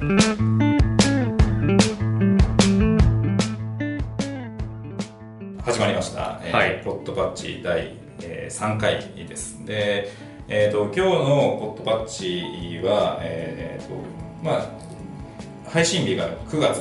始まりました、えーはい。ポッドパッチ第、えー3回です。で、えー、と今日のポッドパッチは、えーとまあ、配信日が9月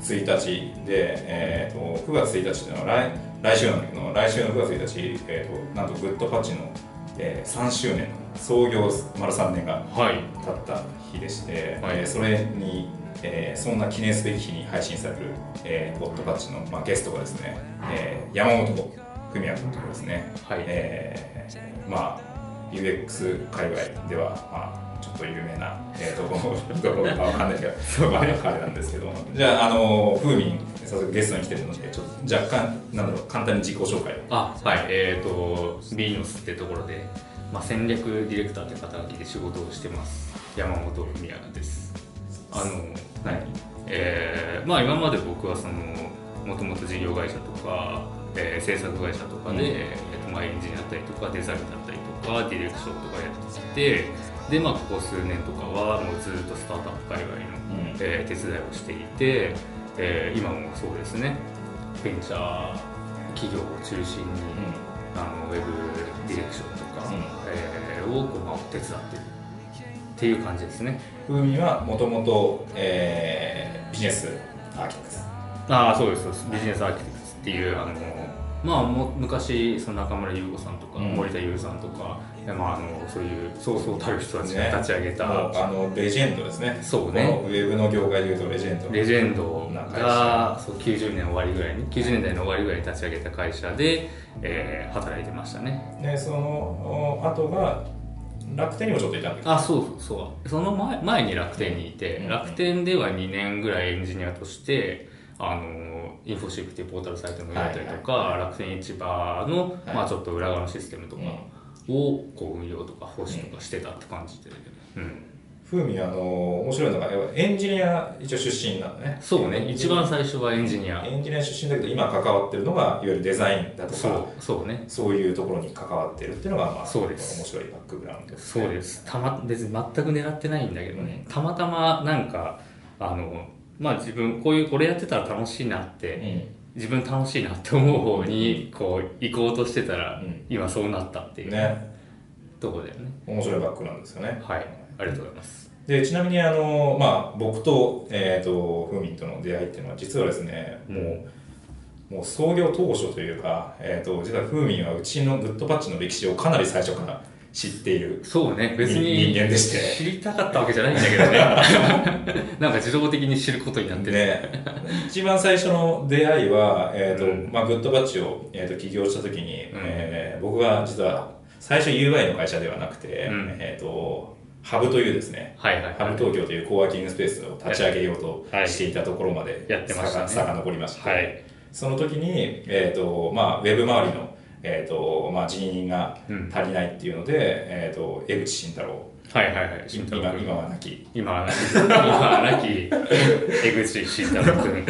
1日で、えー、と9月1日というのは来来週なんだけど来週の9月1日、えー、となんとグッドパッチの、えー3周年の創業丸3年がはい。経った日でして、はい。えーそれに、えーそんな記念すべき日に配信される、えー、ポッドパッチの、まあ、ゲストがですね、えー山本文也君というですね、はい。えーまあ UX 界隈では、まあ、ちょっと有名な、えー、とどこかわかんないけど、まあ、彼なんですけどじゃああの風味早速ゲストに来てるのでちょっと若干なんだろう簡単に自己紹介を。あはい。えっ、とビーノスってところで、まあ、戦略ディレクターという肩書きで仕事をしてます山本文也です。あの何？えーまあ今まで僕はそのもともと事業会社とか、えー制作会社とかで、うん。えーとまあ、エンジニアだったりとかデザインだったりとかディレクションとかやってきてでまあここ数年とかはもうずっとスタートアップ界隈のうん。えー手伝いをしていて、えー今もそうですね。ベンチャー企業を中心に、あのウェブディレクションとか、うん。えーをこう、まあ、手伝ってるっていう感じですね。風味はもともとビジネスアーキテクスああそうですそうです。ビジネスアーキテクツっていうあのまあも昔その中村優子さんとか、うん。森田優さんとか、まあ、あのそういうそうそうたる人たちが立ち上げた、もうあのレジェンドですね。そうね。ウェブの業界でいうとレジェンド。レジェンド。がそう90年終わりぐらいに90年代の終わりぐらいに立ち上げた会社で、えー働いてましたね。でそのお後が楽天にもちょっといたんだけど。あそうそう。そうその前前に楽天にいて、うん。楽天では2年ぐらいエンジニアとしてあのインフォシップっていうポータルサイトのやったりとか、はい楽天市場の、はい。まあ、ちょっと裏側のシステムとかをこう運用とか保守とかしてたって感じで、うん、風味あの面白いのがやっぱエンジニア一応出身なのね。そうね。一番最初はエンジニア。エンジニア出身だけど今関わってるのがいわゆるデザインだとか。そう。そうね。そういうところに関わってるっていうのが、まあ、そうです。面白いバックグラウンドです、そうです。たま別に全く狙ってないんだけどね、たまたまなんかあのまあ自分こういうこれやってたら楽しいなって、自分楽しいなって思う方にこう行こうとしてたら、うん。今そうなったってう、いうんね。ところだよね。面白いバックグラウンドですよね。はい。ありがとうございます。でちなみにあの、まあ、僕と,、えー、と風味との出会いっていうのは実はですね、もうもう創業当初というか、えー、と実は風味はうちのグッドパッチの歴史をかなり最初から知っているそうね別に人間でして知りたかったわけじゃないんだけどね。なんか自動的に知ることになってる。で一番最初の出会いは、えーとうん。まあ、グッドバッチを、えー、と起業した時に、うん。えー僕が実は最初 UI の会社ではなくて、うん。えー、とハブというですねはいはいはい。ハブ東京というコワーキングスペースを立ち上げようとはい。していたところまでやってましたね。さか遡りまして、はい。その時に、えーとまあ、ウェブ周りの、えーとまあ、人員がうん。足りないっていうので、えー、と江口慎太郎。はいはいはい。慎太郎君。今今は亡き。今はなき。今はなき。江口慎太郎君。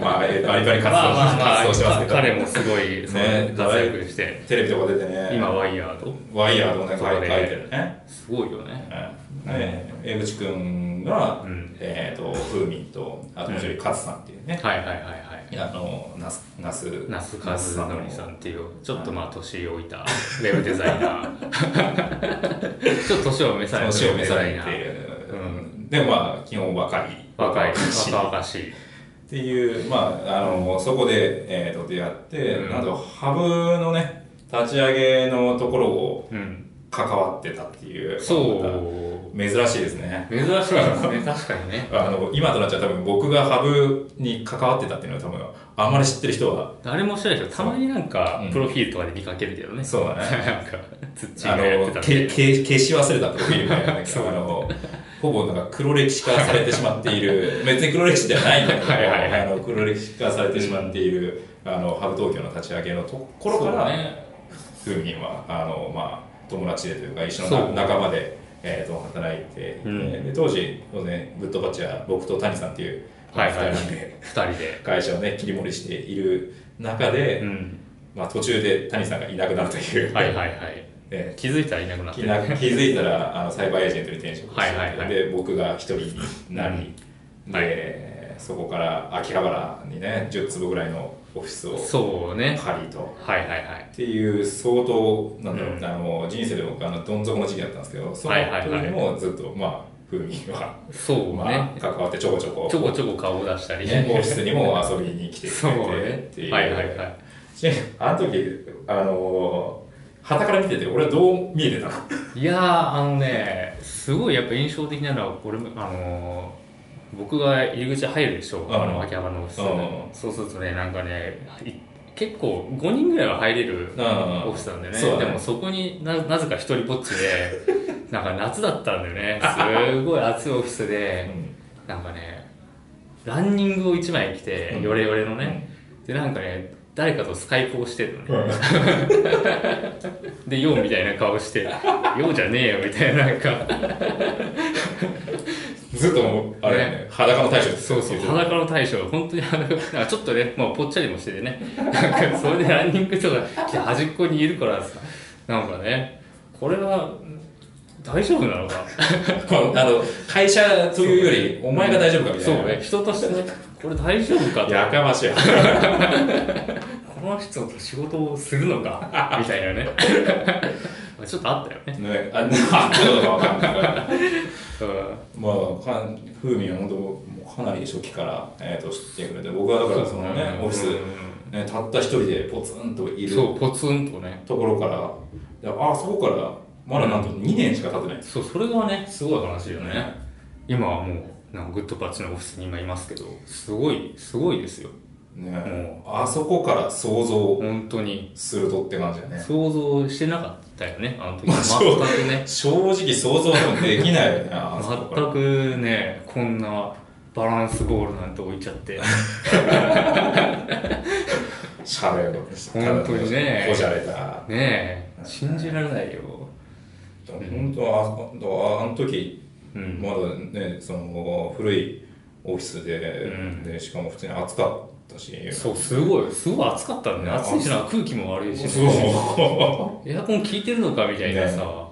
まあ、えーバリバリ活動 まあま活動してますけど。彼もすごいそのね活躍して。テレビとか出てね。今ワイヤード。ワイヤードね書いてるね。すごいよね。うんね江口くんが、うん。えっ、と風味とあともう一人勝さんっていうね、はいはいはいはい。あの那須那須。那須和則さんってい。うちょっとまあ年老いたウェブデザイナー。ちょっと年を召された年を召されていウェブデザイナーる、でもまあ基本若い。若い。し。若々しい。っていうまああのそこで、えー、と出会って、うん。なんとハブのね立ち上げのところをうん。関わってたっていう。そう珍しいですね。珍しいですね。確かにね。あの今となっちゃ多分僕がハブに関わってたっていうのは多分あんまり知ってる人は。誰も知らないけどたまになんかうん。プロフィールとかで見かけるけどね、そうだね。なんかツッチあーがやっのてた消し忘れたプロフィールみたいなね。そうあのほぼなんか黒歴史化されてしまっている。別に黒歴史ではないんだけどはいはいはい。あの黒歴史化されてしまっている、あのハブ東京の立ち上げのところから、ね。ふうにはあの、まあ、友達でというか一緒の仲間で、えー、と働いて、うん。で当時当然グッドバッチは僕と谷さんっていう、はいはい。二人で二人で。会社をね切り盛りしている中で、うん。まあ、途中で谷さんがいなくなるという、はいはいはい。え 気づいたらいなくなって気づいたらあのサイバーエージェントに転職して、はいはいはい。で僕が一人になり、うん。で、そこから秋葉原にね10坪ぐらいのオフィスをそうね。借りと。はいはいはい。っていう相当なんだろう、うん。あの人生で僕あのどん底の時期だったんですけどそのはいはい。はい時もずっとまあ風味は、そうまあね、関わってちょこちょこ。ちょこちょこ顔を出したり。ねオフィスにも遊びに来てくれてねっていう。はいはいはい。あの時あの旗から見てて俺はどう見えてたの？いやーあのねすごいやっぱ印象的なのはこれあのー僕が入り口入るでしょ、う。ん。あの秋葉原のオフィス、うん。そうするとねなんかねい結構5人ぐらいは入れるうん。オフィスなんだよねね。でもそこにななぜか一人ぼっちで なんか夏だったんだよね。すごい暑いオフィスでなんかねランニングを1枚着てうん。ヨレヨレのね、でなんかね誰かとスカイプをしてるのね、で、ようみたいな顔して、ようじゃねえよみたいな、なんか、ずっともうあれね。裸の大将そうそう、裸の大将、本当にあの、なんかちょっとね、まあ、ぽっちゃりもしててね、なんか、それでランニングとか端っこにいるからさ、なんかね、これは、大丈夫なのか？あの会社というよりお前が大丈夫かみたいな。そうね、人としてね、これ大丈夫かと。やかましい。わ この人と仕事をするのか？みたいなね。ちょっとあったよね。ねああったのかわかんないか。らうん。まあか風味は本当かなり初期から、えー、と知ってくれて僕はだからそのねオフィス、ね、たった一人でポツンといるそう、ポツンとね。ところからであそこからまだなんと2年しか経ってないです、そう、それがね、すごい話よね。今はもう、なんかグッドパッチのオフィスに今いますけど、すごい、すごいですよ。ねあそこから想像本当に。するとって感じだね想像してなかったよね、あの時。まあそう全くね。正直想像でもできないよねあそこから全くね、こんなバランスボールなんて置いちゃって。シャレを本当にねこじゃれたねえ、信じられないよ。本当はああの時うん。まだねその古いオフィスで,、うん。でしかも普通に暑かったし。そう、すごい、すごい暑かったんだね。暑いしな、空気も悪いし、そう。エアコン効いてるのかみたいなさ。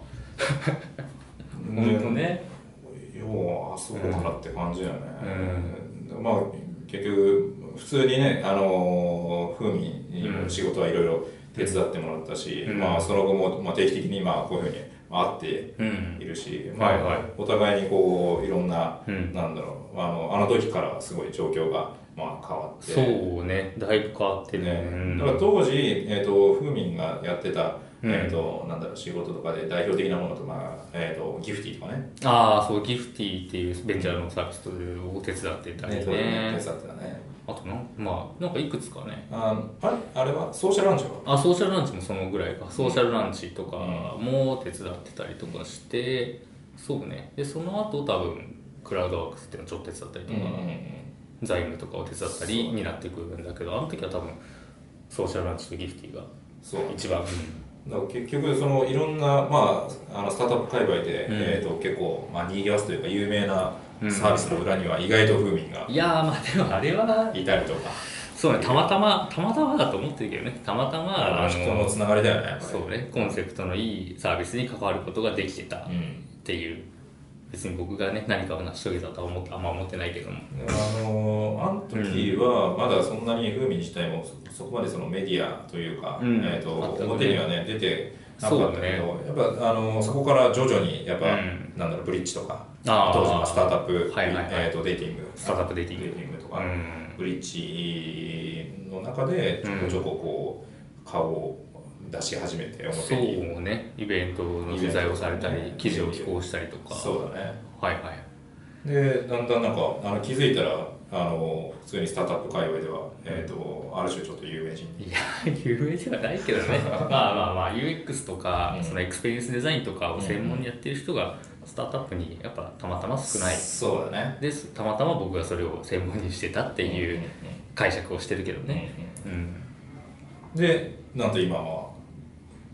本当ね。ようあそこからって感じだよね、まあ結局普通にねあの風味にも仕事はいろいろ手伝ってもらったし、うん。まあその後も、まあ、定期的にまあこういうふうに会ってうん。いるし、まあはいはい。お互いにこういろんな、うん。なんだろう。あのあの時からすごい状況がまあ変わって。そうね、だいぶ変わってるね。うん。だから当時、えー、と風民がやってた、うん。えー、となんだろう仕事とかで代表的なものとか、えー、とギフティーとかね。ああ、そう、ギフティっていうベンチャーのサービスを手伝ってたりね。ね。手伝ってたねあとな、まあ、なんかいくつかね。ああれ？あれは？ソーシャルランチは？あ、ソーシャルランチもそのぐらいか。ソーシャルランチとかも手伝ってたりとかして、そうね。で、その後多分、クラウドワークスっていうのをちょっと手伝ったりとか、財務とかを手伝ったりになってくるんだけど、あの時は多分、ソーシャルランチとギフティがそう。一番、だから結局そのいろんな、まあ、あのスタートアップ界隈で、うん。えー、と結構、まあ、にぎわすというか有名なうんサービスの裏には意外と風民がいやー、まあでもあれは、いたりとか、そうね、たまたま、たまたまだと思ってるけどね、たまたま、あの人のつながりだよねやっぱり。そうね、コンセプトのいいサービスに関わることができてたっうん。ていう、別に僕がね、何かを成し遂げたとは思ってあんま思ってないけども。あのあの時はまだそんなに風味自体もそそこまでそのメディアというか、うん。えー、と表にはね出てなかったけど、ね。やっぱあのそこから徐々にやっぱ、うん。なんだろうブリッジとか当時のスタートアップ、はいはいはい。えー、とデーティング。スタートアップデーティング。デーティングとか、うん。ブリッジの中でちょこちょここう顔を出し始めてそ表に。うね、イベントの取材をされたりイベント、記事を寄稿したりとか。そうだね。はいはい。でだんだんなんかあの気づいたらあの普通にスタートアップ界隈では、えー、とある種ちょっと有名人。にいや、有名ではないけどね。まあまあまあ、UX とか、うん。その experience design とかを専門にやってる人が、スタートアップにやっぱたまたま少ない。そうだね。です、たまたま僕がそれを専門にしてたっていう解釈をしてるけどね。うん。でなんと今は、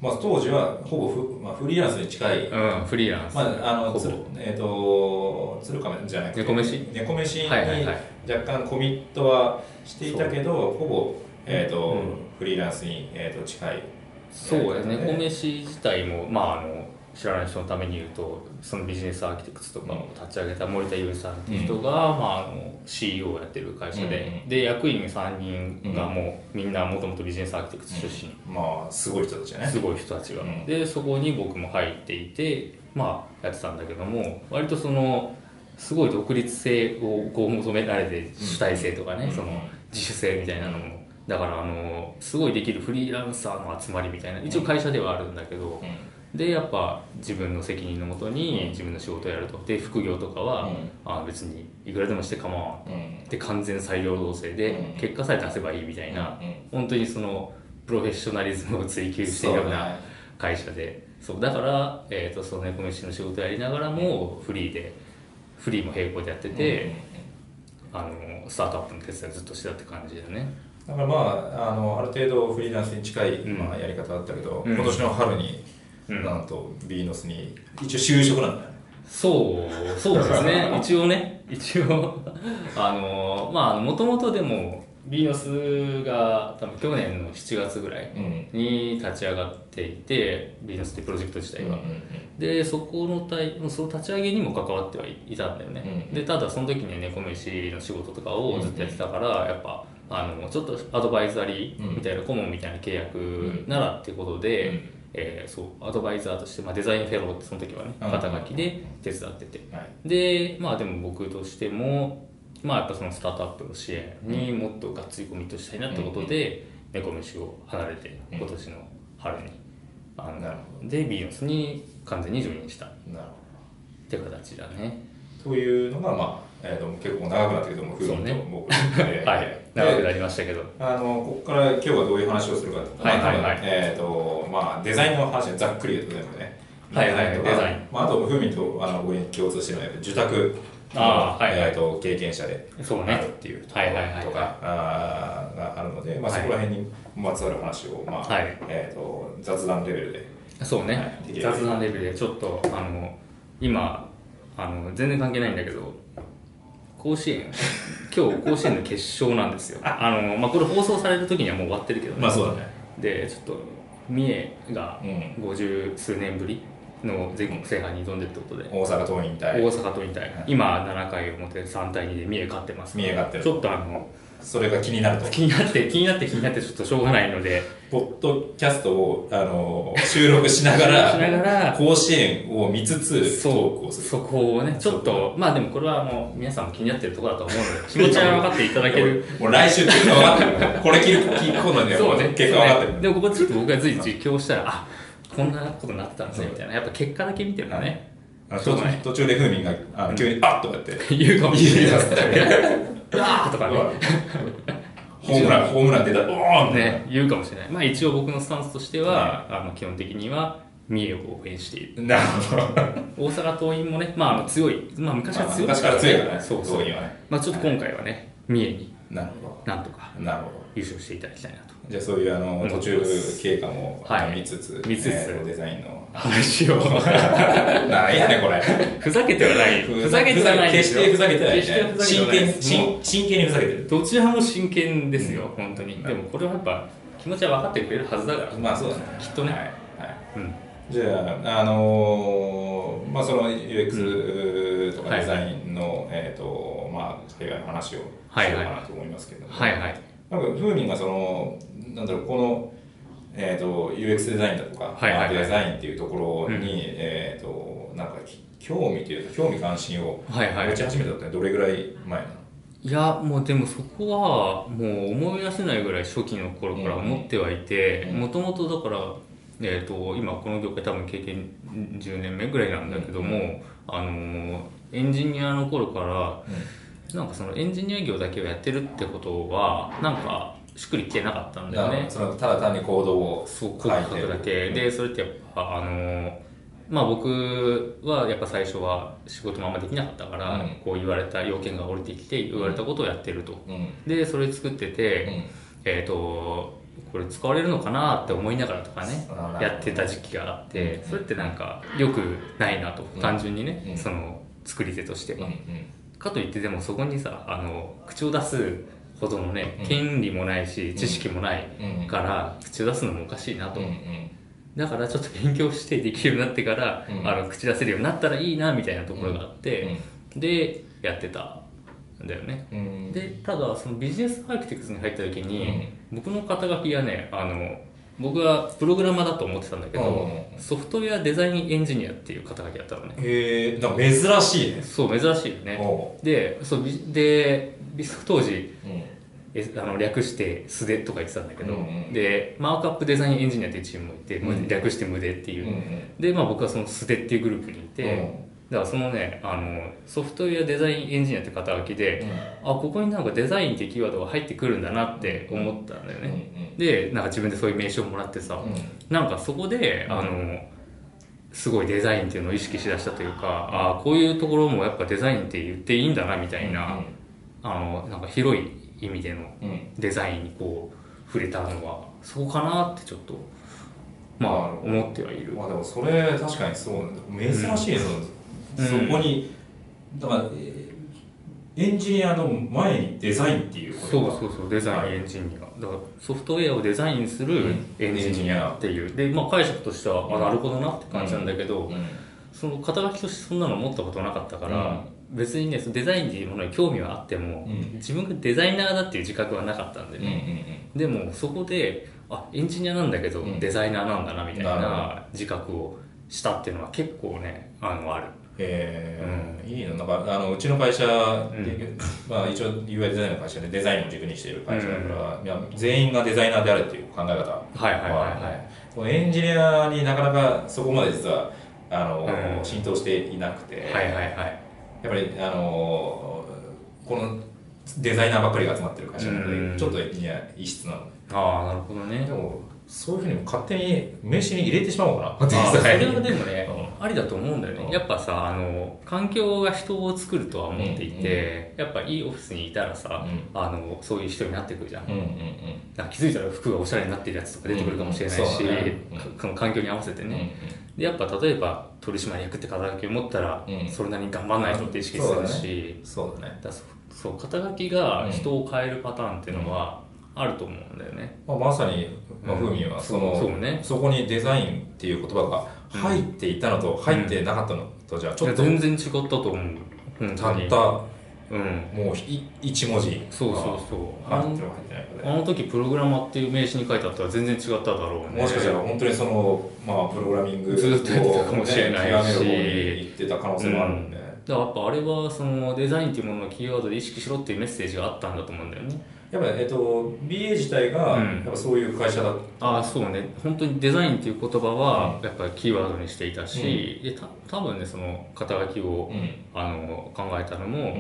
まあ、当時はほぼフ,、まあ、フリーランスに近い、うん、フリーランス。まあ、あのつえっ、と鶴亀じゃなくて猫飯。猫飯に若干コミットはしていたけど、ほぼ、えーとうん。フリーランスに、えー、と近い。そうですね。猫飯自体もまああの知らない人のために言うとそのビジネスアーキテクツとかを立ち上げた森田優さんっていう人が、まあ、あの CEO をやってる会社で、で役員3人がもうみんなもともとビジネスアーキテクツ出身、まあすごい人たちね。すごい人たちが、でそこに僕も入っていてまあやってたんだけども割とそのすごい独立性をこう求められて主体性とかね、その自主性みたいなのも。だからあのすごいできるフリーランサーの集まりみたいな一応会社ではあるんだけど、でやっぱ自分の責任のもとに自分の仕事をやると。で副業とかは、あ別にいくらでもして構わん、で完全裁量動制で、結果さえ出せばいいみたいな、本当にそのプロフェッショナリズムを追求しているような会社で。そうだから、えー、とその猫飯の仕事やりながらもフリーでフリーも並行でやってて、あのスタートアップの手伝いずっとしてたって感じだよね。だからまああのある程度フリーランスに近い、まあ、やり方だったけど、うん。今年の春に、うんなん。とビーノスに一応就職なんだよね。そうそうですね。一応ね。一応。あのまあもともとでもビーノスが多分去年の7月ぐらいに立ち上がっていて、ビーノスってプロジェクト自体は、でそこの対その立ち上げにも関わってはいたんだよね、うんでただその時には猫飯の仕事とかをずっとやってたから、やっぱあのちょっとアドバイザリーみたいな、顧問みたいな契約ならってことで、うんえーそうアドバイザーとして、まあ、デザインフェローってその時はねうん。肩書きで手伝ってて、はい。でまあでも僕としてもまあやっぱそのスタートアップの支援にもっとがっつりコミットしたいなってことで、猫飯を離れてうん。今年の春に、あなるのでビーノスに完全にジョインした。っなるて形だね。というのがまあ、えー、と結構長くなってるけども風そうね。と僕、え ーはい長くでなりましたけど。あのここから今日はどういう話をするかってはいはいはい。えーとまあ、デザインの話はざっくり言うと全部ね。はいはいデザイン。まあ、あと風味とあの僕に共通してるのは受託のあーはいはい。えー、と経験者でそうね。あるっていうところはいはいはいとかがあるので、まあ、はい。そこら辺にまつわる話を、まあはい。えー、と雑談レベルで。そうね、はい雑談レベルでちょっとあの今あの全然関係ないんだけど甲子園今日甲子園の決勝なんですよ。あ。の、まあ、これ放送される時にはもう終わってるけどね、まあそうだね。でちょっと三重がうん。五十数年ぶりの全国制覇に挑んでるってことで、大阪桐蔭対。大阪と引退、今7回表3対2で三重勝ってます三重勝ってるちょっとあのそれが気になると。気になって気になって気になってちょっとしょうがないので。ポッドキャストをあの収録しながらしながら甲子園を見つつそうそこをねちょっとまあでもこれはもう皆さんも気になってるところだと思うので気持ちは 分かっていただける。もう来週結果分かってる。これ聞く聞くのにはもう結果分かってる。でもここちょっと僕が随時実況したらあこんなことになってたんですねみたいな。やっぱ結果だけ見てるとねあのしょうがない。途中で風味があの急にあっとかって。言うかもしれない ーとかね。ホームランホームラン出たおーんね言うかもしれない。まあ一応僕のスタンスとしてはあの基本的には三重を応援している。なるほど。大阪桐蔭もねまああの強い。まあ昔は強い。昔から強いからね。そうそう。まあちょっと今回はね三重になるほなんとかどなるほど。優勝していただきたいなとじゃあそういうあのうん。途中経過もはい。見つつ見つつ。えーデザインの。話を。なんやねんこれ。ふざけてはない。ふざけてはない。決してふざけてないね。決してふざけて真はない。剣にふざけてる。うどちらも真剣ですよ、本当に。でもこれはやっぱ気持ちは分かってくれるはずだから。まあそうだね。きっとね。はい。はい。うん。じゃあ、あのーまあ、その UX とかデザインの、えーとまあ、海外の話をしようかなと思いますけども、はい。はい。なんか、ふうみんがその、なんだろう、この、えー、と UX デザインだとか、はいはいはい。アートデザインっていうところに、うん。えー、となんかき興味というか、興味関心をはいはい。持ち始めたってどれぐらい前なの？いやもうでもそこはもう思い出せないぐらい初期の頃から思ってはいてうん。もともとだから、えー、と今この業界多分経験10年目ぐらいなんだけども、あのーエンジニアの頃からなんかそのエンジニア業だけをやってるってことはなんかしっくりきてなかったんだよね。そのただ単にコードをそう書くだけ。でそれってやっぱあのまあ僕はやっぱ最初は仕事もあんまできなかったから、うん。こう言われた要件が降りてきて言われたことをやってると、うん。でそれ作ってて、うん。えっ、とこれ使われるのかなって思いながらとかねやってた時期があって、うん。それってなんか良くないなと、うん。単純にね、うん。その作り手としては、かといってでもそこにさあの口を出すほどのね、うん。権利もないし知識もないうん。から口を出すのもおかしいなと、だからちょっと勉強してできるようになってから、うん。あの口出せるようになったらいいなみたいなところがあって、でやってたんだよね。うん。でただそのビジネスアーキテクツに入った時に、僕の肩書きがねあの僕はプログラマーだと思ってたんだけど、うん。ソフトウェアデザインエンジニアっていう肩書きだったのね。へえ珍しいね。そう珍しいよね。おでそうビでビ当時あの略して素手とか言ってたんだけど、うんうん。でマークアップデザインエンジニアっていうチームもいて、うん。略して無手っていう、うんで、まあ、僕はその素手っていうグループにいて、だからそのねあのソフトウェアデザインエンジニアって肩書きで、あここになんかデザインってキーワードが入ってくるんだなって思ったんだようんね、でなんか自分でそういう名刺をもらってさ、うん。なんかそこであのすごいデザインっていうのを意識しだしたというか、あこういうところもやっぱデザインって言っていいんだなみたいな、あのなんか広い意味でのデザインにこう触れたのはそこかなってちょっとまあ思ってはいる。まあでもそれ確かにそうなんだ珍しいね、うん。そこにだからえーエンジニアの前にデザインっていうことがそうそうそうデザインエンジニア、だからソフトウェアをデザインするエンジニアっていう、でまあ解釈としては、あなるほどなって感じなんだけど、うん。その肩書きとしてそんなの持ったことなかったから、別にねそのデザインっていうものに興味はあっても、うん。自分がデザイナーだっていう自覚はなかったんでうんね、でもそこであエンジニアなんだけど、うん。デザイナーなんだなみたいな自覚をしたっていうのは結構ねあのある。えー。いいのなんかあのうちの会社で、まあ、一応 UI デザインの会社でデザインを軸にしている会社だから、いや全員がデザイナーであるっていう考え方はいはいはいはい。このエンジニアになかなかそこまで実はあの、うん。浸透していなくて、はいはいはいやっぱりあのこのデザイナーばっかりが集まってる会社なので、うん。ちょっといや異質なのああなるほどね。でもそういうふうに勝手に名刺に入れてしまおうかなあーそれはでもうね、ありだと思うんだよね、うん。やっぱさあの環境が人を作るとは思っていて、うんやっぱいいオフィスにいたらさ、うん。あのそういう人になってくるじゃん、うんうんうん。気づいたら服がおしゃれになってるやつとか出てくるかもしれないし、うんそうん。かその環境に合わせてうんね、でやっぱ例えば取締役って肩書きを持ったら、うん。それなりに頑張らないとって意識するし、そうだね。だそう肩書きが人を変えるパターンっていうのはあると思うんだよね、まあ、まさに、まあ、うん。ふみはその、そうそうね。そこにデザインっていう言葉が入っていたのと入ってなかったのとじゃあちょっと全然違ったと思う。たったうん。もうい一文字そうそうそう。あ入ってるか入ってないかで。あの時プログラマーっていう名刺に書いてあったら全然違っただろうね。もしかしたら本当にその、まあ、プログラミングずっとやってたかもしれないし。極める方に行ってた可能性もあるんで、だからやっぱあれはそのデザインっていうもののキーワードで意識しろっていうメッセージがあったんだと思うんだよねやっぱり、えっと、BA 自体が、うん。やっぱそういう会社だああそうね。本当にデザインっていう言葉はやっぱりキーワードにしていたし、でた多分ねその肩書きを、あの考えたのも、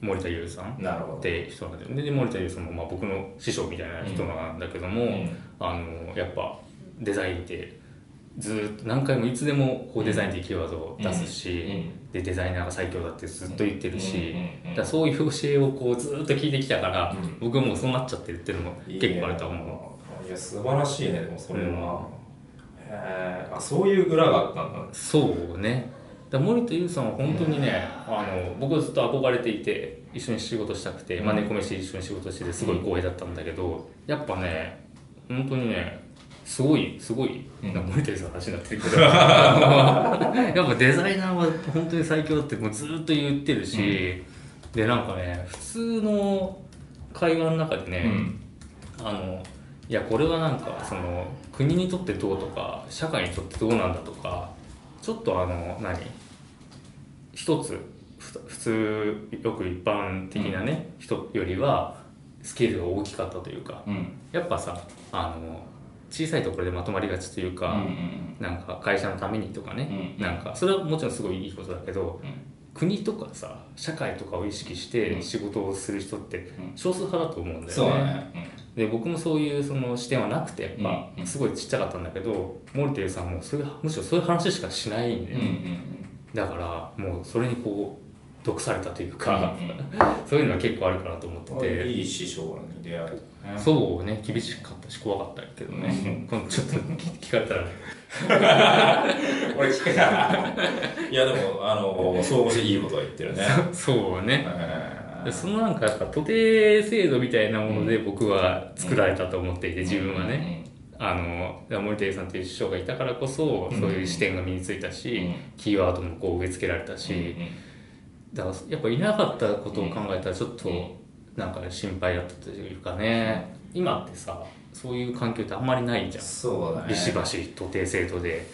森田優さんって人なんだよね。で森田優さんもまあ僕の師匠みたいな人なんだけども、うん。あのやっぱデザインってずーっと何回もいつでもこうデザインっていうキーワードを出すし、うんでデザイナーが最強だってずっと言ってるし、うんうんうんだそういう教えをこうずーっと聞いてきたから、うん。僕はもうそうなっちゃってるっていうのも結構あると思う。いや素晴らしいねでもそれは、へえあそういう裏があったんだ。そうね。だ森田優さんは本当にね、あの僕はずっと憧れていて一緒に仕事したくて、まあ、猫飯一緒に仕事しててすごい光栄だったんだけど、やっぱね本当にねすごいすごい、うん。なんか森田優さんの話になってるけど。やっぱデザイナーは本当に最強だってもうずっと言ってるし、でなんかね普通の会話の中でね、あのいやこれはなんかその国にとってどうとか社会にとってどうなんだとかちょっとあの何一つふ普通よく一般的なね、人よりはスケールが大きかったというかうん。やっぱさあの小さいところでまとまりがちというか、なんか会社のためにとかね、うんなんかそれはもちろんすごいいいことだけど、うん。国とかさ社会とかを意識してうん。仕事をする人ってうん。少数派だと思うんだよね。で僕もそういうその視点はなくてやっうん。ぱうんすごいちっちゃかったんだけど、森田優さんもそういうむしろそういう話しかしないんで、うんうんだからもうそれにこう毒されたというか、うんうん。そういうのは結構あるかなと思ってうんて、いい師匠に出会えたねそうね厳しかったし怖かったけどね、ちょっと聞聞かれたら。俺聞けない いやでもあの総合していいことは言ってるね。そうね。そのなんかやっぱ徒弟制度みたいなもので僕は作られたと思っていて、自分はね、あの森田さんという師匠がいたからこそ、そういう視点が身についたし、キーワードもこう植え付けられたし、だからやっぱいなかったことを考えたらちょっとなんか心配だったというかね、今ってさそういう環境ってあんまりないじゃん。そうだね。ビシバシ徒弟制度で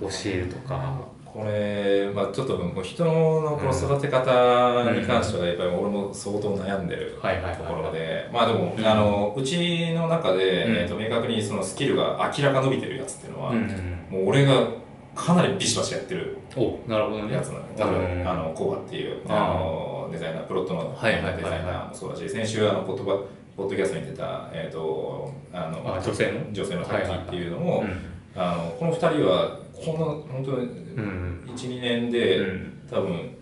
教えるとか、これ、まあ、ちょっともう人のこの育て方に関してはやっぱり俺も相当悩んでるところで。まあでも、あのうちの中で、うん。えー、と明確にそのスキルが明らか伸びてるやつっていうのは、うんうん。もう俺がかなりビシバシやってるおなるほどね。やつなの多分、うんあのコーバっていうあのデザイナープロットのデザイナーもそうだし先週あのポッドバポッドキャストに出た、えー、とあのあ女性の？女性のタッキーっていうのも、うん。あのこの2人はこんな本当にうん12年で、うん。多分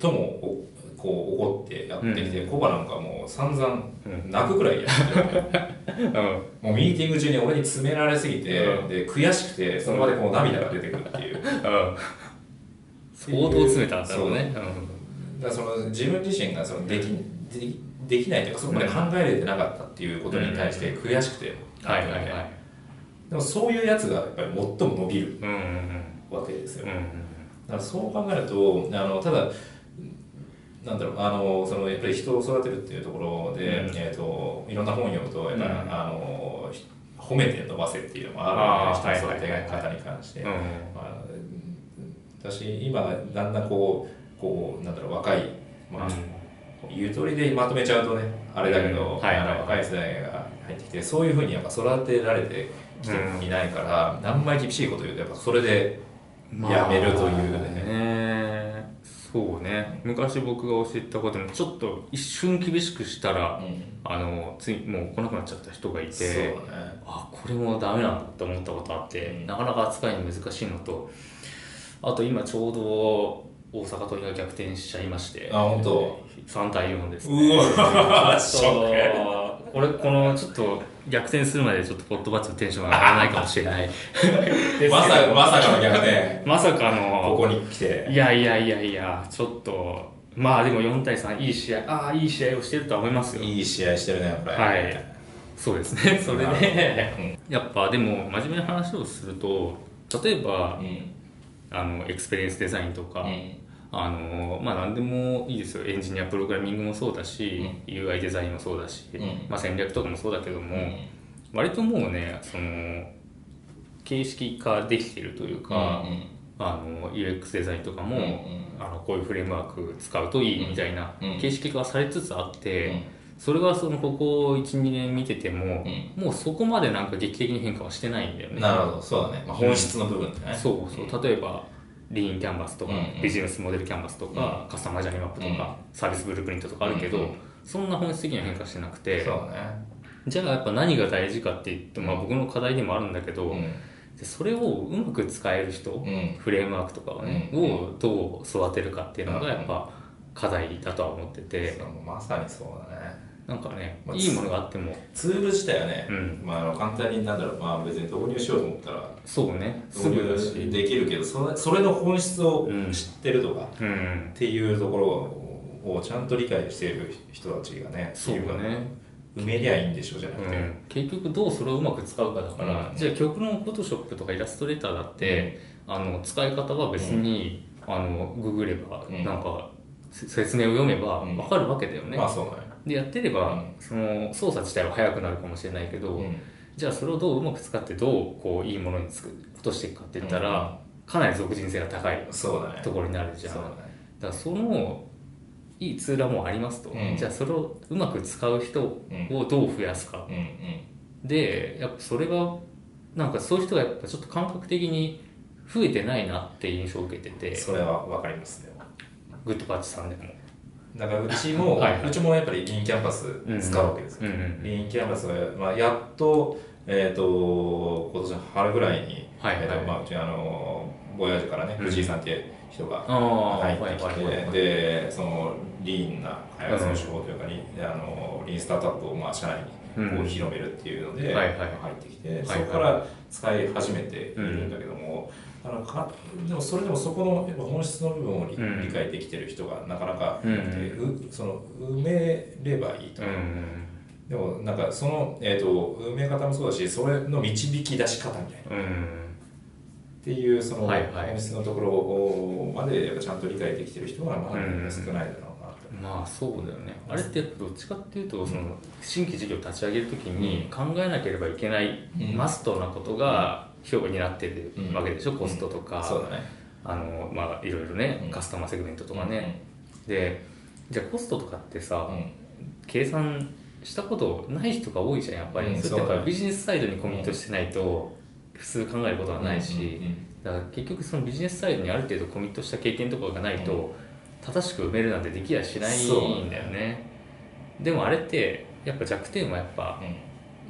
最もおこう怒ってやってきて、コバなんかもう散々うん。泣くくらいやって。る、うん。もうミーティング中に俺に詰められすぎて、うん。で悔しくてその場でこう涙が出てくるっていう、相当詰めたんだろうね。らその自分自身がそのできできできないというかそこまで考えれてなかったっていうことに対して悔しくて、うんはいはいはい。でもそういうやつがやっぱり最も伸びるわけですよ、だからそう考えるとあのただなんだろうあのそのやっぱり人を育てるっていうところで、うん。えー、といろんな本読むとやっぱり、うん。あのひ褒めて伸ばせっていうのもあるあーわけで人の育てはいはいはい。はい方に関して、うん。まあ、私今だんだんこうこうなんだろう若い、まあゆとりでまとめちゃうとねあれだけど、うん。はいはい。あの若い世代が入ってきてそういうふうにやっぱ育てられてきていないから、あんまり厳しいこと言うとやっぱそれでやめるというね。ねそうね。昔僕が教えたことでもちょっと一瞬厳しくしたら、あのついもう来なくなっちゃった人がいてね。あこれもダメなんだって思ったことあって、うん。なかなか扱いに難しいのとあと今ちょうど大阪桐蔭が逆転しちゃいましてあ本当？3対4です、うわ このちょっと逆転するまでちょっとポットバッチのテンションが上がらないかもしれない。まさまさかの逆転。まさかの。ここに来て。いやいやいやいやちょっと。まあでも4対3いい試合ああいい試合をしてるとは思いますよ。いい試合してるねこれはい。そうですね。それで やっぱでも真面目な話をすると例えばうん。あの experience design とか、うんあのまあ何でもいいですよ。エンジニアプログラミングもそうだし、UI デザインもそうだし、うん。まあ、戦略とかもそうだけども、うん。割ともうねその形式化できているというか、あの UX デザインとかも、うんうん。あのこういうフレームワーク使うといいみたいなうん。形式化されつつあって、うん。それはそのここ12年見てても、うもうそこまでなんか劇的に変化はしてないんだよね。なるほど。そうだね、まあ、本質の部分ってね、そうそう。例えばリーンキャンバスとか、うんビジネスモデルキャンバスとか、カスタマージャーニーマップとか、サービスブループリントとかあるけど、うんそんな本質的には変化してなくてね。じゃあやっぱ何が大事かって言って、まあ、僕の課題でもあるんだけど、それをうまく使える人、うん。フレームワークとかをね、うん。をどう育てるかっていうのがやっぱ課題だとは思ってて、まさにそうだねなんかね、まあいいものがあっても。ツール自体はね、うん。まあ、簡単になんだろう、まあ、別に導入しようと思ったらそうね。す導ぐだし。入できるけどそれそれの本質をうん。知ってるとか、うん。っていうところをちゃんと理解している人たちがねそうだね埋めりゃいいんでしょじゃなくて、うん、結局どうそれをうまく使うかだから、うん。じゃあ極論フォトショップとかイラストレーターだって、あの使い方は別に、あのググれば、うん。なんかせ説明を読めばうん。分かるわけだよね、まあそうだねでやってれば、うん。その操作自体は速くなるかもしれないけど、うん。じゃあそれをどううまく使ってどうこういいものに落としていくかって言ったら、かなり属人性が高いところになるじゃん。そうだね。だからそのいいツールはもうありますと、うん。じゃあそれをうまく使う人をどう増やすか、うんうん。でやっぱそれがなんかそういう人がやっぱちょっと感覚的に増えてないなって印象を受けてて。それは分かりますねグッドパッチさんでもだからうちもはいはい。うちもやっぱりリーンキャンパス使うわけですよ、うんうんリーンキャンパスが、まあ、やっと,、えー、と今年の春ぐらいに、はいはい。えーとまあ、うちあのボヤージュからね、うん。藤井さんっていう人が入ってきて、でそのリーンな開発の手法というかに、うん、あのリーンスタートアップをまあ社内にこう広めるっていうので入ってきて、そこから使い始めているんだけども、あのかでもそれでもそこのやっぱ本質の部分を理,、理解できてる人がなかなかいなくて、うその埋めればいいとか。でもなんかその、えーと、埋め方もそうだしそれの導き出し方みたいな、っていうその本質のところまでやっぱちゃんと理解できてる人はまだ少ないだろうなと、まあそうだよね。あれってどっちかっていうとその新規事業を立ち上げるときに考えなければいけないマストなことが評価になってるわけでしょ、コストとか、そうだね。あのまあいろいろね、カスタマーセグメントとかね、でじゃあコストとかってさ、計算したことない人が多いじゃんやっぱり、うん、それってやっぱビジネスサイドにコミットしてないと普通考えることはないし、だから結局そのビジネスサイドにある程度コミットした経験とかがないと、正しく埋めるなんてできやしないんだよね。でもあれってやっぱ弱点はやっぱ、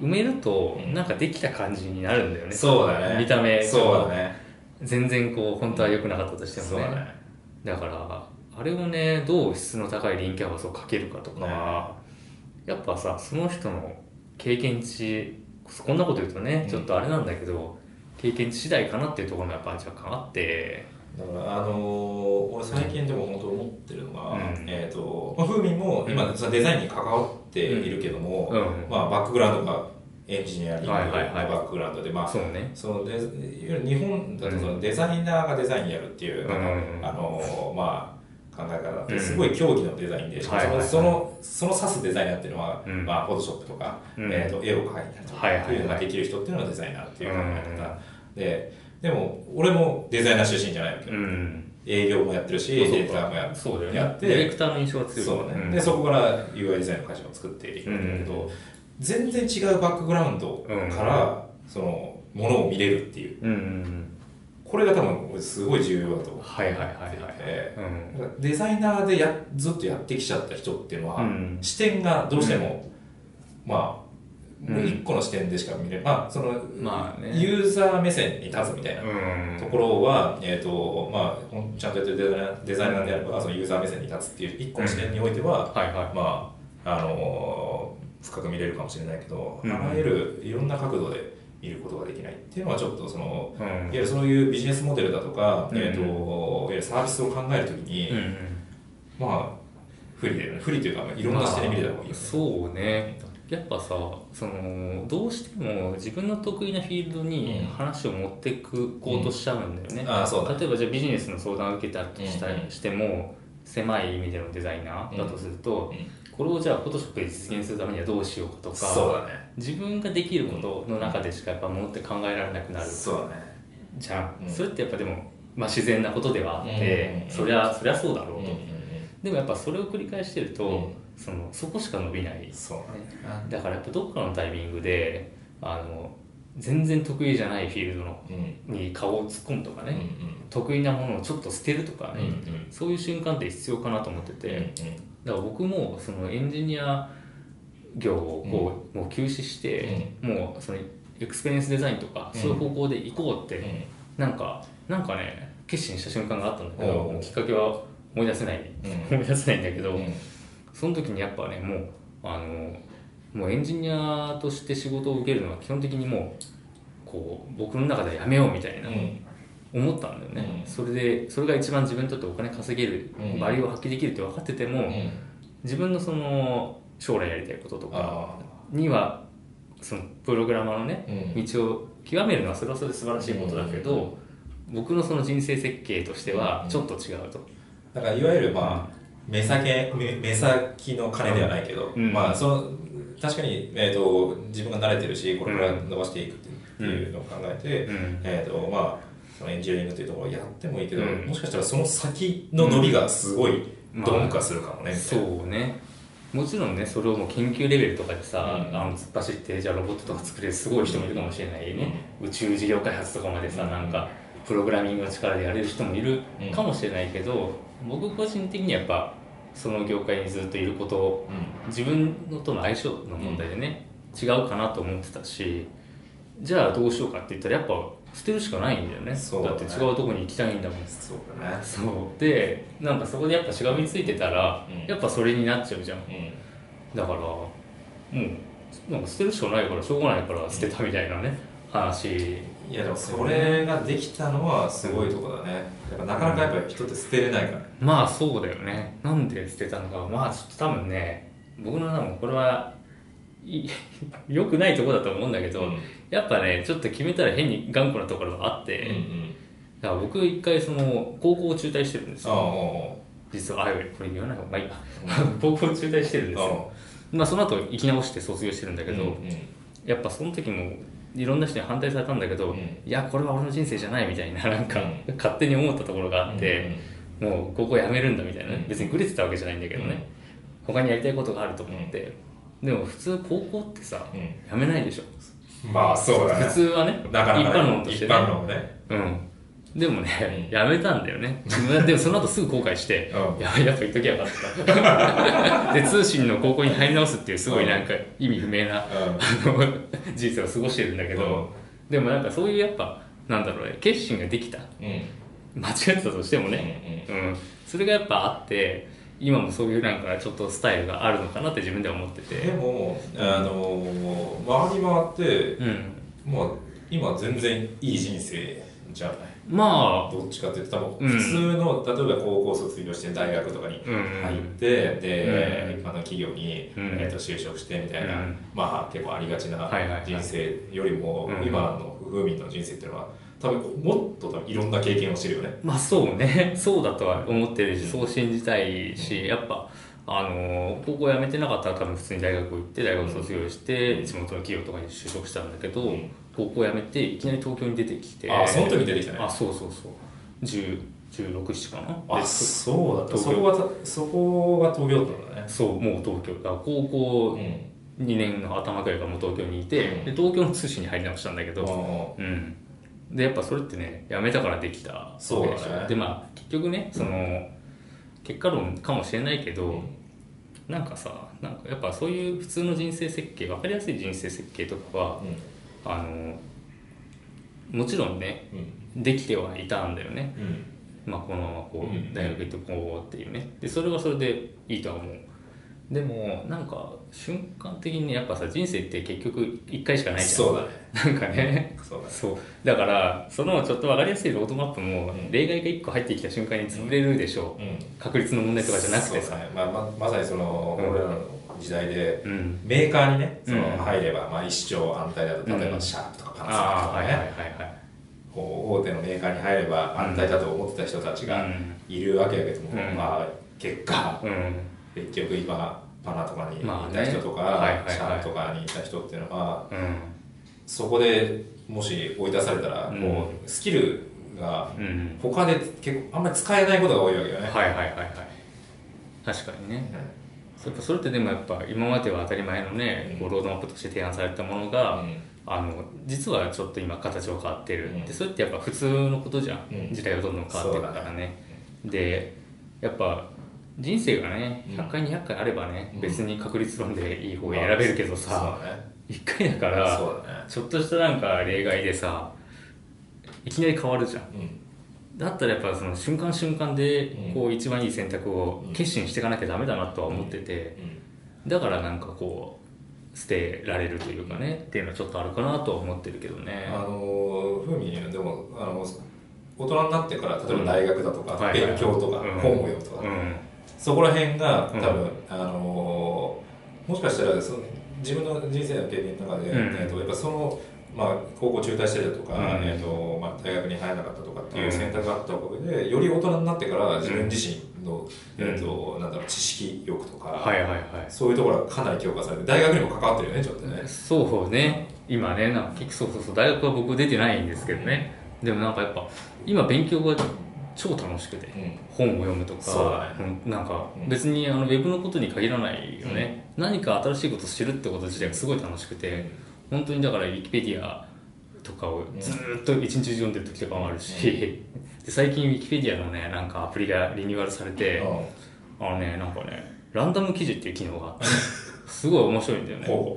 埋めるとなんかできた感じになるんだよね、そうだね。見た目そうだね。全然こう本当は良くなかったとしてもね。ね。だからあれをねどう質の高いリンキャンバスをかけるかとかは、やっぱさその人の経験値こんなこと言うとね、ちょっとあれなんだけど経験値次第かなっていうところもやっぱ若干あってだからあのー、俺最近でも本当思ってるのが、うん、えっ、ー、と、まあ、風味も今、デザインに関わっているけども、うん、まあ、バックグラウンドがエンジニアリングのバックグラウンドで、まあ、そうね、そのデ日本だとそのデザイナーがデザインやるっていう、あのー、まあ考え方ってすごい競技のデザインで、そのそのその指すデザイナーっていうのは、まあ、フォトショップとか、えー、と絵を描いたりとかっていうのができる人っていうのがデザイナーっていう考え方。ででも俺もデザイナー出身じゃないわけ。よ、営業もやってるしディレクターもやそうやってディレクターの印象が強いそうね、でそこから UI デザインの会社を作っていくんだけど、全然違うバックグラウンドから、そのものを見れるっていう、これが多分すごい重要だと思ってはいはいはいはい、うん、デザイナーでやずっとやってきちゃった人っていうのは、うん、視点がどうしても、うん、ま一個の視点でしか見れない、まあその、まあね、ユーザー目線に立つみたいなところは、えーとまあ、ちゃんとやってるデザイナーデザイナーであればそのユーザー目線に立つっていう一個の視点においては、はいはい、まああの深く見れるかもしれないけど、あらゆるいろんな角度で見ることができないっていうのはちょっとその、うん、いわゆるそういうビジネスモデルだとか、うん、えーと、いわゆるサービスを考えるときに、うん、まあ不利だよね。不利というかいろんな視点で見れた方がいいよね、そうねやっぱさそのどうしても自分の得意なフィールドに話を持っていくこうとしちゃうんだよね、あそう例えばじゃあビジネスの相談を受けたとしたりしても、狭い意味でのデザイナーだとすると、これをじゃあフォトショップで実現するためにはどうしようかとかね、自分ができることの中でしかやっぱものって考えられなくなるそうだね。じゃん、うん、それってやっぱでも、まあ、自然なことではあって、そりゃそりゃそうだろうと、でもやっぱそれを繰り返してると、そのそこしか伸びない。そう、ね、だからやっぱどっかのタイミングであの全然得意じゃないフィールドの、に顔を突っ込むとかね、うんうん、得意なものをちょっと捨てるとかね、うんうん、そういう瞬間って必要かなと思ってて、うんうん。だから僕もそのエンジニア業をこう、もう休止して、もうその experience design とか、そういう方向で行こうって、なんかなんかね決心した瞬間があったんだけど、きっかけは思い出せない、思い出せないんだけど、その時にやっぱねもうあのもうエンジニアとして仕事を受けるのは基本的にもうこう僕の中でやめようみたいな、思ったんだよね、うん、それでそれが一番自分にとってお金稼げる、うん、バリューを発揮できるって分かってても、うん、自分のその将来やりたいこととかにはそのプログラマーのね、道を極めるのはそれはそれで素晴らしいことだけど、僕のその人生設計としてはちょっと違うと。だからいわゆるまあ、目先目目先の金ではないけど、まあその確かに、えーと、自分が慣れてるしこれから伸ばしていくっていうのを考えて、えーとまあそのエンジニアリングというところをやってもいいけど、うん、もしかしたらその先の伸びがすごい鈍化するかもね、まあ、そうね。もちろんねそれをもう研究レベルとかでさ、うん、あの突っ走ってじゃあロボットとか作れるすごい人もいるかもしれないね、うん、宇宙事業開発とかまでさ、うん、なん。かプログラミングの力でやれる人もいるかもしれないけど、僕個人的にやっぱその業界にずっといること、自分のとの相性の問題でね、違うかなと思ってたしじゃあどうしようかって言ったらやっぱ捨てるしかないんだよね。そうだね。だって違うとこに行きたいんだもん。そうだね。そう。でなんかそこでやっぱしがみついてたら、うん。やっぱそれになっちゃうじゃん。うん。だからもうなんか捨てるしかないからしょうがないから捨てたみたいなね話いやでもそれができたのはすごいとこだね。やっぱなかなかやっぱり人って捨てれないから。まあそうだよね。なんで捨てたのかまあちょっと多分ね僕の多分これはい 良くないところだと思うんだけど、うん。やっぱねちょっと決めたら変に頑固なところがあって、うんうん。だから僕一回その高校を中退してるんですよ。実はあこれ言わない方がいいか 高校を中退してるんですあよまあその後生き直して卒業してるんだけど、うんうん。やっぱその時もいろんな人に反対されたんだけど、うん。いやこれは俺の人生じゃないみたいななんか、う勝手に思ったところがあって、もう高校辞めるんだみたいな、うん。別にグレてたわけじゃないんだけどね、他にやりたいことがあると思って、でも普通高校ってさ、うん。辞めないでしょ。まあそうだね。普通はねなかなかね一般論としてね。一般論ね。うんでもね、うん。辞めたんだよね。でもその後すぐ後悔して、うん。ややっぱ言っときゃよかった。で通信の高校に入り直すっていうすごいなんか意味不明な、うあの人生を過ごしてるんだけど、でもなんかそういうやっぱなんだろうね決心ができた。間違ってたとしてもね、うんそれがやっぱあって今もそういうなんかちょっとスタイルがあるのかなって自分では思ってでてもあの回り回ってうん。まあ今全然いい人生じゃないまあどっちかっていうと多うん。分普通の、例えば高校卒業して大学とかにうん入って、で、うん。一般の企業に、うん。えー、と就職してみたいな、うん。まあ結構ありがちなはいはいはい。人生よりも、うん。今の不風民の人生っていうのは多分もっと多分いろんな経験をしてるよね。まあそうね。そうだとは思ってるしそう信じたいしやっぱあの高校辞めてなかったら多分普通に大学行って大学卒業して地元の企業とかに就職したんだけど、うん高校辞めていきなり東京に出てきて。あその時出てきたね。あそうそうそう。10 16、7かな。あでそうだった。そこがたそこが東京だったんだね。そうもう東京。だ高校うん。2年の頭くらいからもう東京にいて、うん。で東京の通信に入り直したんだけど、あうん、でやっぱそれってね辞めたからできたわけでしょ。そうだねでまあ結局ねその結果論かもしれないけど、なんかさなんかやっぱそういう普通の人生設計分かりやすい人生設計とかはーうんあのもちろんねうん。できてはいたんだよね、うん。まあ、このままこう大学行ってこうっていうね。でそれはそれでいいとは思う。でもなんか瞬間的にねやっぱさ人生って結局1回しかないじゃん。そうだね。なんかね。そうだね。そう。だからそのちょっと分かりやすいロードマップもうん。例外が1個入ってきた瞬間に潰れるでしょう、うん。確率の問題とかじゃなくてさ。ね。まあ、ままさにその、うん。俺らの時代でうん。メーカーにねそのうん。入れば、まあ、一生安泰だと例えうんばシャープとかパナソニックとかね、大手のメーカーに入れば安泰だと思ってた人たちがいるわけだけども、うん。まあ、結果うん、うん結局今パナとかにいまあね。た人とか、はいはいはい。シャープとかにいた人っていうのはうん。そこでもし追い出されたら、うん。こうスキルがうん。他で結構あんまり使えないことが多いわけよね。はいはいはいはい。確かにねやっぱそれってでもやっぱ今までは当たり前のね、うん。こうロードマップとして提案されたものが、うん。あの実はちょっと今形を変わってる、うん。でそれってやっぱ普通のことじゃん、うん。時代がどんどん変わってるからね。でやっぱ人生がねうん。100回200回あればね、うん。別に確率論でいい方を選べるけどさ、そうだね。1回だからちょっとしたなんか例外でさいきなり変わるじゃんだったらやっぱその瞬間瞬間でうん。こう一番いい選択をうん。決心していかなきゃダメだなとは思ってて。だからなんかこう捨てられるというかねっていうのはちょっとあるかなとは思ってるけどね。あのふうにでもあの大人になってから例えば大学だとか、はいはいはい。勉強とか、うん本を読むとか、うん。そこら辺が多分、うんあのもしかしたらその自分の人生の経験の中で、うん。えー、とやっぱその、まあ、高校中退してたとか、うん。えーとまあ、大学に入らなかったとかっていううん。選択があったおかげでより大人になってから自分自身の、うん。えーとなんだろう知識欲とか、はいはいはい。そういうところがかなり強化されて大学にも関わってるよねちょっとね。そうね。今ねなんか結構そうそうそう大学は僕出てないんですけどね。でもなんかやっぱ今勉強が超楽しくてうん。本を読むとか、うんなんかうん。別にあのウェブのことに限らないよね、何か新しいことを知るってこと自体がすごい楽しくて、本当にだからウィキペディアとかをずーっと一日中読んでる時とかもあるし、で最近ウィキペディアのねなんかアプリがリニューアルされて、あのねなんかねランダム記事っていう機能があって すごい面白いんだよね。ほ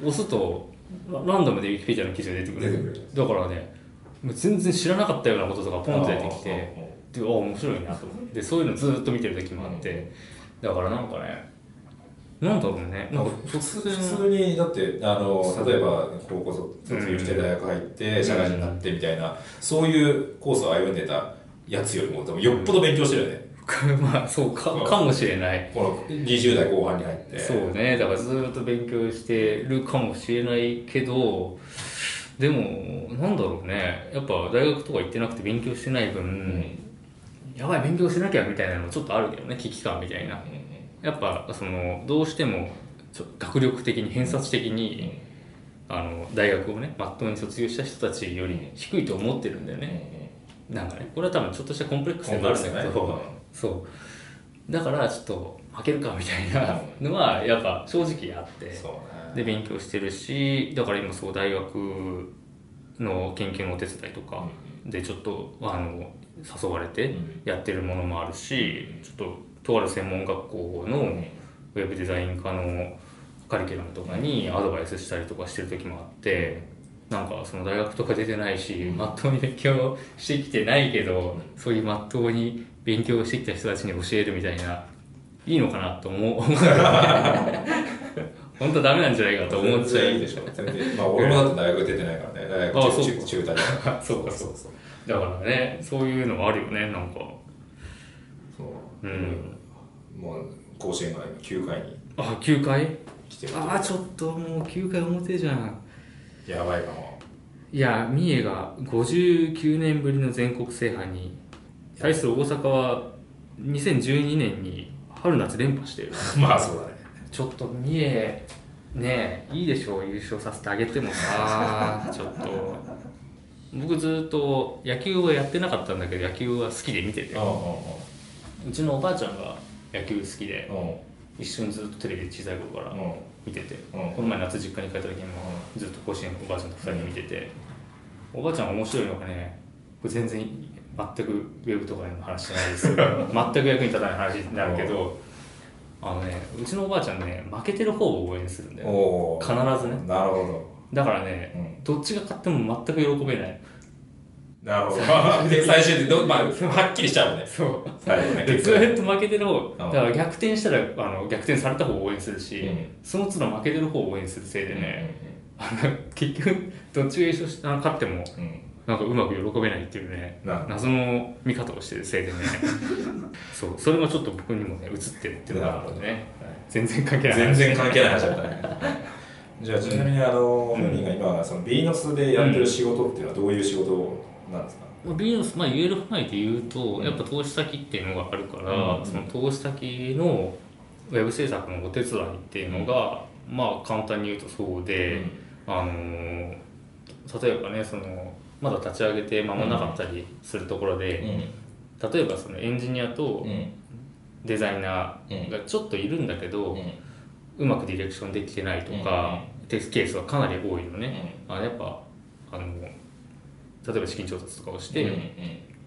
押すとラランダムでウィキペディアの記事が出てくるだからねもう全然知らなかったようなこととかポンと出てきてであ面白いなと思って。でそういうのずっと見てる時もあって。だからなんかねなんだろうね。なんか普通普通にだってあの例えば高校卒業して大学入って社会人になってみたいな、そういうコースを歩んでたやつよりも多分よっぽど勉強してるよね、まあそうか。かもしれない。この20代後半に入って。そうね。だからずっと勉強してるかもしれないけどでもなんだろうね。やっぱ大学とか行ってなくて勉強してない分、やばい勉強しなきゃみたいなのちょっとあるけどね危機感みたいなやっぱそのどうしても学力的に偏差値的に、あの大学をねまっとうに卒業した人たちより低いと思ってるんだよね、なんかねこれは多分ちょっとしたコンプレックスでもあるんだけど、そうだからちょっと負けるかみたいなのはやっぱ正直あってで勉強してるしだから今そう大学の研究のお手伝いとかでちょっとあの誘われてやってるものもあるしちょっととある専門学校のウェブデザイン科のカリキュラムとかにアドバイスしたりとかしてる時もあってなんかその大学とか出てないしまっとうに勉強してきてないけどそういうまっとうに勉強してきた人たちに教えるみたいないいのかなと思う。本当はダメなんじゃないかと思っちゃう。いいでしょ。全然まあ俺もだって大学出てないからね。大あ学そう中中中退だそうかそうだからねそういうのはあるよねなんか。そう。うんもう甲子園が今9回にあ9回？来てるああちょっともう9回表じゃ。んやばいかも。いや三重が59年ぶりの全国制覇に対する大阪は2012年に春夏連覇してる。まあそうだね。ちょっと三重ねいいでしょう優勝させてあげてもさ ちょっと。僕ずっと野球はやってなかったんだけど野球は好きで見てて。うちのおばあちゃんが野球好きでうん。うん一緒にずっとテレビで小さい頃からうん。見てて、うん。この前夏実家に帰った時にもずっと甲子園おばあちゃんと2人で見てて、おばあちゃん面白いのがね全然全くウェブとかの話じゃないです。け ど全く役に立たない話になるけどあのねうちのおばあちゃんね負けてる方を応援するんだよお必ーずね。なるほだからね、どっちが勝っても全く喜べない。どなるほど。で最終的にど、まあ、はっきりしちゃうもんね。そう。最後ね。でずーっと負けてる方だん。から逆転したらあの逆転された方を応援するし、うん。その都度負けてる方を応援するせいでね、あの 結局どっちが優勝しあの勝ってもうなんかうまく喜べないっていうね謎の見方をしてるせいでね。そう。それがちょっと僕にもね映ってるっていうのがあるのでね。全然関係ない全然関係ない話だったね。じゃあちなみにあの本人が今そのビーナスでやってる仕事っていうのはどういう仕事なんですか、まあビジネス、まあ、言える範囲で言うと、うん。やっぱ投資先っていうのがあるから、うん。その投資先のウェブ制作のお手伝いっていうのが、まあ簡単に言うとそうで、あのー例えばねそのまだ立ち上げて間もなかったりするところで、例えばそのエンジニアとうん。うんデザイナーがちょっといるんだけど、うん。うまくディレクションできてないとか、ってケースがかなり多いのね、あやっぱあの例えば資金調達とかをして、うんうん。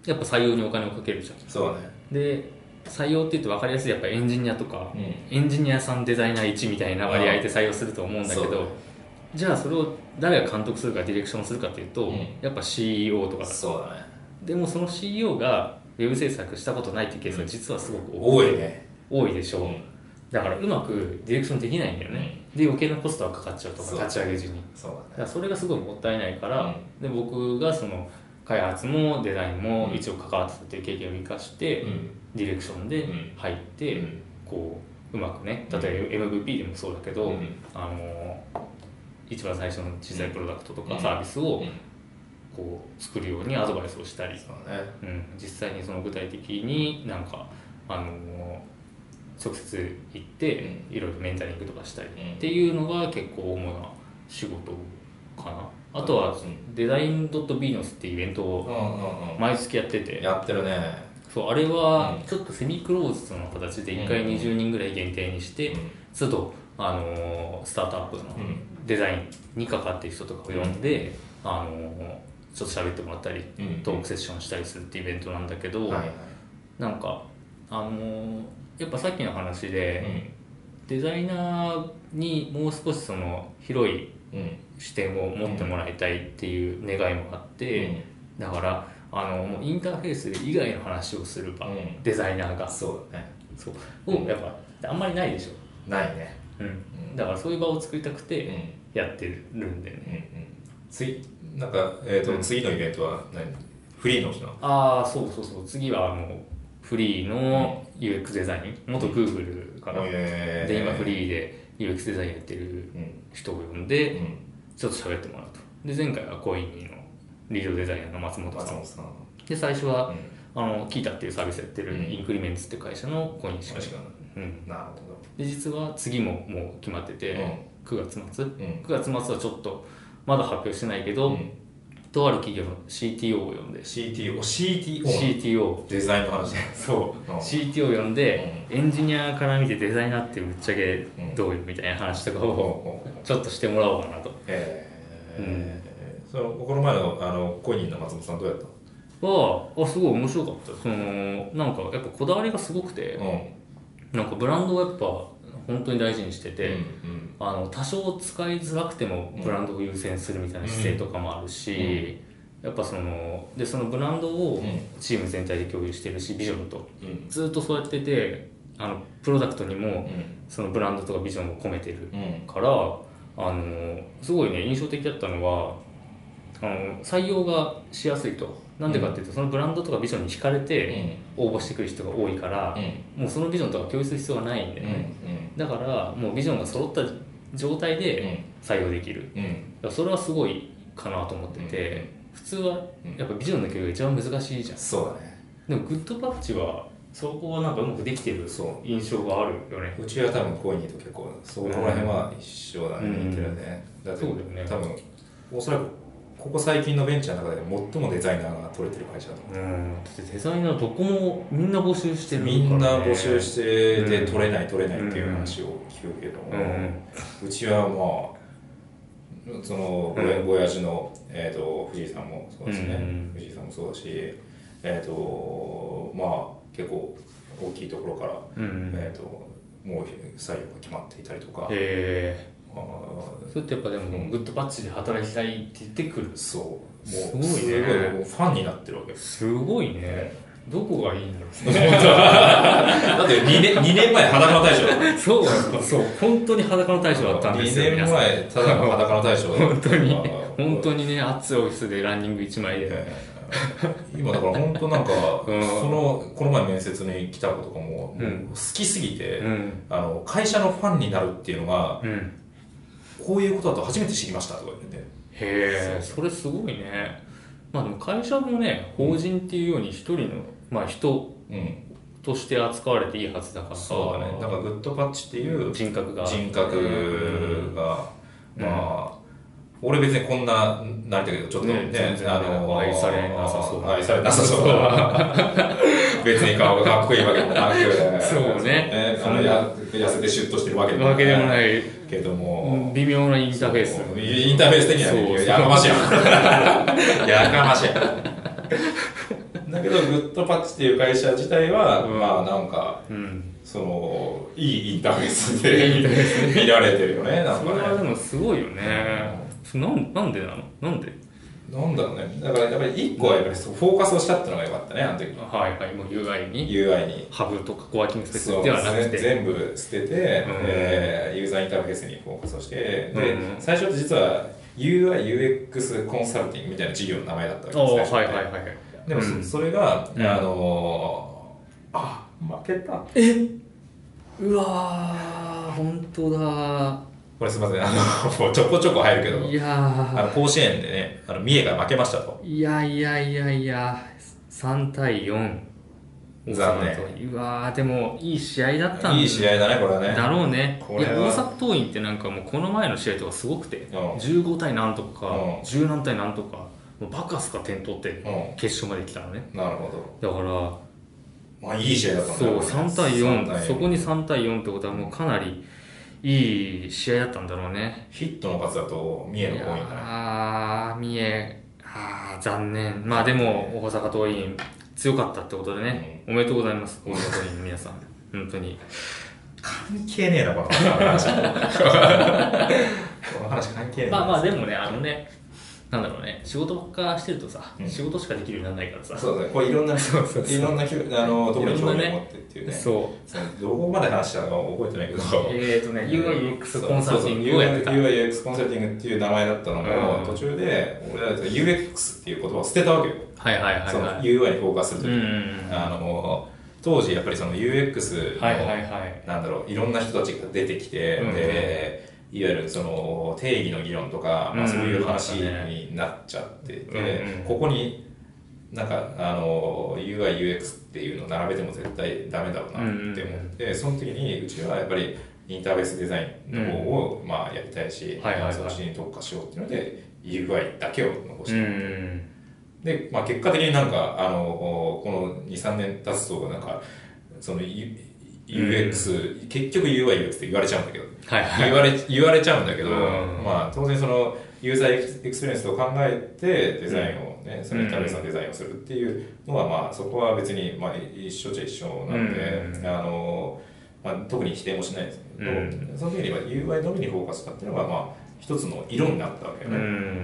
やっぱ採用にお金をかけるじゃん。そうだね。で採用って言って分かりやすいやっぱエンジニアとか、うん。エンジニアさんデザイナー1みたいな割合で採用すると思うんだけど、じゃあそれを誰が監督するかディレクションするかっていうと、うん。やっぱ CEO とかそうだね。でもその CEO がウェブ制作したことないっていうケースが実はすごく多い,、多いね。多いでしょ。う、うん。だからうまくディレクションできないんだよね、で余計なコストがかかっちゃうとか立ち上げ時に。そうだね。らそれがすごいもったいないから、で僕がその開発もデザインも一応関わってたっていう経験を生かして、うん。ディレクションでうん。入って、うん。こううまくね例えば MVP でもそうだけど、うん。あの一番最初の小さいプロダクトとかうん。サービスをうん。こう作るようにアドバイスをしたり、うん、実際にその具体的になんかあの直接行っていろいろメンタリングとかしたり。うん。っていうのが結構主な仕事かな。あとはうん。デザイン .bnos っていうイベントうんを毎月やってて。やってるね。そうあれはうん。ちょっとセミクローズドの形で1回うん20人ぐらい限定にしてうん。都度、あのースタートアップのうん。デザインにかかってる人とかを呼んで、あのーちょっと喋ってもらったりうんトークセッションしたりするっていうイベントなんだけど、なんかあのーやっぱさっきの話で、うん。デザイナーにもう少しその広いうん。視点を持ってもらいたいっていう願いもあって、だからあのもうインターフェース以外の話をする場、うん。デザイナーが。そうだね。そう。をやっぱあんまりないでしょ、ないね。うん、だからそういう場を作りたくてやってるんでうんね、うん。次なんか、えーとうん。次のイベントは何？フリーの日なの？ああそうそうそう。次はもうフリーの UX デザイン。元 Google かな、えで今フリーで UX デザインやってるうん。人を呼んで、うん。ちょっと喋ってもらうと。で前回はコインのリードデザイナーの松本さん。で最初は、うん。あのキータっていうサービスやってるうん。インクリメンツっていう会社のコインしか。うん、なるほで実は次ももう決まってて、うん。9月末。どうん。9月末はちょっとまだ発表してないけど、うんとある企業の CTO を呼んで。CTO CTO CTO デザインの話。ねそう、うん。CTO を呼んで、エンジニアから見てデザイナーってぶっちゃけうん。どうよみたいな話とかおをちょっとしてもらおうかなと。えー。そのこの前のあのコニーの松本さんどうやった？はあすごい面白かった。そのなんかやっぱこだわりがすごくて、うん。なんかブランドをやっぱ本当に大事にしてて、うんあの多少使いづらくてもブランドを優先するみたいな姿勢とかもあるし、やっぱそのでそのブランドをうん。チーム全体で共有してるしビジョンと。うん。ずっとそうやっててあのプロダクトにもうん。そのブランドとかビジョンを込めてるうん。からあのすごいね印象的だったのはあの採用がしやすいと。なんでかっていうと、そのブランドとかビジョンに惹かれて応募してくる人が多いから、もうそのビジョンとか共有する必要がないんでうん。ね、だからもうビジョンが揃った状態で採用できる、うん。それはすごいかなと思ってて、普通はやっぱビジョンの共有が一番難しいじゃん。そうだね。でもグッドパッチはそこはなんかうまくできてるそ印象があるよね。うちは多分コニーと結構そこら辺は一緒だね、うん。似てるね。だってね。多分おそらくここ最近のベンチャーの中で最もデザイナーが取れてる会社だと思う。うん。だってデザイナーどこもみんな募集してるから、ね、みん。な募集してうん。で取れない取れないっていう話を聞くけども、うん。うちはまあそのうん。親親父の、えー、と藤井さんもそうですね、うん。藤井さんもそうだしえっ、とまあ結構大きいところから、うん。えー、ともう採用が決まっていたりとか、えそれってやっぱでもグッドパッチで働きたいって言ってくる。そう。もうすごいね。すごいもうファンになってるわけですすごいね。どこがいいんだろう。だって2年 ,2 年前裸の大将だった。そうそう。本当に裸の大将だったんですよ2年前ただの裸の大将だった。本当に。まあ本当にね暑いオフィスでランニング1枚で。え。ー今だから本当なんか、うん。そのこの前面接に来た子とかも、うん。好きすぎて、うん。あの会社のファンになるっていうのがうんこういうことだと初めて知りましたとか言ってて。へえそれすごいね。まあでも会社もね法人っていうように一人の、まあ、人うん。として扱われていいはずだからそうだね。だからグッドパッチっていう人格が。人格が、まあ俺別にこんななりたいけどちょっとねね全然あの愛されなさそう愛されなさそう別に顔がかっこいいわけでもなく。そうね。あのや痩せてシュッとしてるわけでもわけでもない。けども、微妙なインターフェース。インターフェース的にはやかましいや やかましい。だけどグッドパッチっていう会社自体は、うん。まあなんかうん。そのいいインターフェースで見られてるよねなんそれはでもすごいよね。なんなんでなの？なんで？なんだろうね。だからやっぱり一個はやっぱりそうフォーカスをしたってのが良かったねあの時。はいはいもう UI に。UI に。ハブとかコワーキングスペースではなくて。全部捨てて、うん。えーユーザーインターフェースにフォーカスをしてで、うん。最初実は UIUX コンサルティングみたいな事業の名前だったわけおですはいはいはいでもそ,、うん。それが、うん。あのーあ負けた。うわー本当だこれすみません。あのもうちょこちょこ入るけど。いやあの甲子園でねあの三重が負けましたと。ーいやいやいやいや3対4残念。うわーでもいい試合だったんいい試合だねこれはね。だろうね。これは。いや大阪桐蔭ってなんかもうこの前の試合とかすごくてうん。15対何とかうん。10何対何とかもうバカすか点取ってうん。決勝まで来たのね。なるほだからどまあいい試合だったんだそうね3対3 4そこに3対4ってことはもうかなりいい試合だったんだろうね。ヒットの数だと三重の方が多いんだねああ三重ああ残念。まあでも大阪桐蔭強かったってことでね、おめでとうございます。大阪桐蔭の皆さん。本当に。関係ねえなこの話。この話関係ねえな。まあまあでもねあのねなんだろうね。仕事ばっかしてるとさ、うん。仕事しかできるようにならないからさ。そうだねこれいろんなそうそうそう。いろんなひあの特に興味を持ってっていうね。そう。そのどこまで話したのか覚えてないけど。えーとね UIUX コンサルティングをやってた。UIUX コンサルティングっていう名前だったのも、うん。途中で俺ら UX っていう言葉を捨てたわけよ、はいはいはいそのはい UI にフォーカスするときに、うんうんうん。あの当時やっぱりその UX の、はいはいはい。なんだろういろんな人たちが出てきて、うん。でいわゆるその定義の議論とか、まあ、うんそういう話になっちゃってて、うんうんここになんかあの UIUX っていうのを並べても絶対ダメだろうなって思って、その時にうちはやっぱりインターフェースデザインの方を、まあ、やりたいし、そっちに特化しようっていうので UI だけを残して、うん。で、まあ、結果的になんかあのこの23年経つとなんかその U- UX、結局 UIUX って言われちゃうんだけど、はいはい。言われ言われちゃうんだけど、うん。まあ、当然そのユーザーエクスペリエンスを考えてデザインをね、そのインターフェースのデザインをするっていうのは、まあ、そこは別に、まあ、一緒っちゃ一緒なんで、うん。あのまあ、特に否定もしないですけど、うん。その時には UI のみにフォーカスしたっていうのが、まあ、一つの色になったわけようね。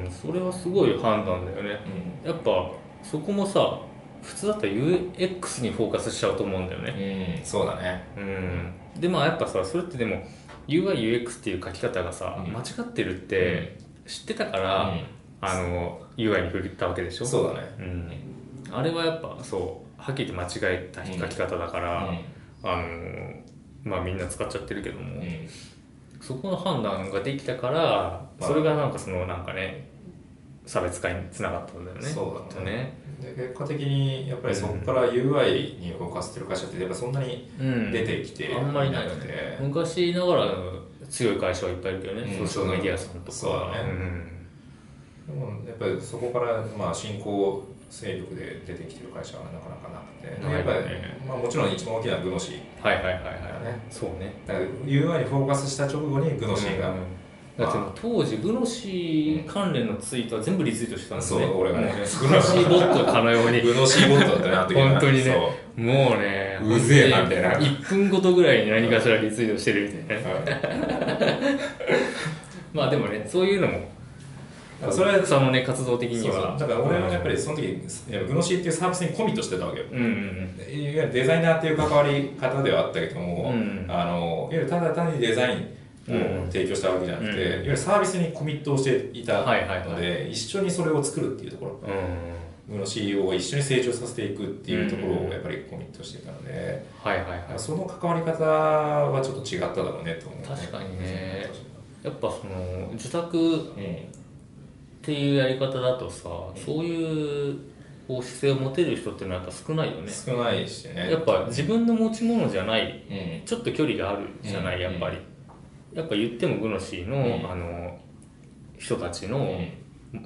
ん。それはすごい判断だよね。やっぱそこもさ普通だったら UX にフォーカスしちゃうと思うんだよね。うん、そうだね。うん。でまあやっぱさそれってでも UIUX っていう書き方がさ、うん。間違ってるって知ってたから、うん。あの UI に振ったわけでしょ？そうだね。うん、あれはやっぱそうはっきり言って間違えた書き方だから、あのまあみんな使っちゃってるけども、うん。そこの判断ができたから、まあ。それがなんかそのなんかね差別化につながったんだよね。そうだね。ねで結果的にやっぱりそこから UI に動かせてる会社ってやっぱそんなにうん。出てきてあんまりなくて。ね昔ながらの強い会社はいっぱいいるけどね、うん。ソーシャルメディアさんとかそうだね。でもやっぱりそこからまあ新興勢力で出てきてる会社はなかなかなくて、やっぱり、ねまあ、もちろん一番大きなグノシーうん、はいはいはいはい、ねそうね。だから UI にフォーカスした直後にグノシーが、うんだってもう当時グノシー関連のツイートは全部リツイートしてたんですね。そう俺がね。もうグノシーボットかのように。グノシーボットだったねあの時は。本当にねそうもうねうぜえなみたいな。1分ごとぐらいに何かしらリツイートしてるみたいな。まあでもねそういうのもそれ草のね活動的にそうそう。はだから俺はやっぱりその時グノシーっていうサービスにコミットしてたわけよ。うんうんいわゆるデザイナーっていう関わり方ではあったけども、うん。あのいわゆるただ単にデザインを提供したわけじゃなくて、うん。いわゆるサービスにコミットをしていたので、はいはいは一緒にそれを作るっていうところ。うん。うんの CEO を一緒に成長させていくっていうところをやっぱりコミットしていたので、はいはいはい。その関わり方はちょっと違っただろうねと思う、確かにね。やっぱその受託うん。っていうやり方だとさそういうこう姿勢を持てる人ってのはやっぱ少ないよね。少ないしね。やっぱ自分の持ち物じゃない。うん。ちょっと距離があるじゃない、うん。やっぱりやっぱ言ってもグノシーの,、うん。あの人たちの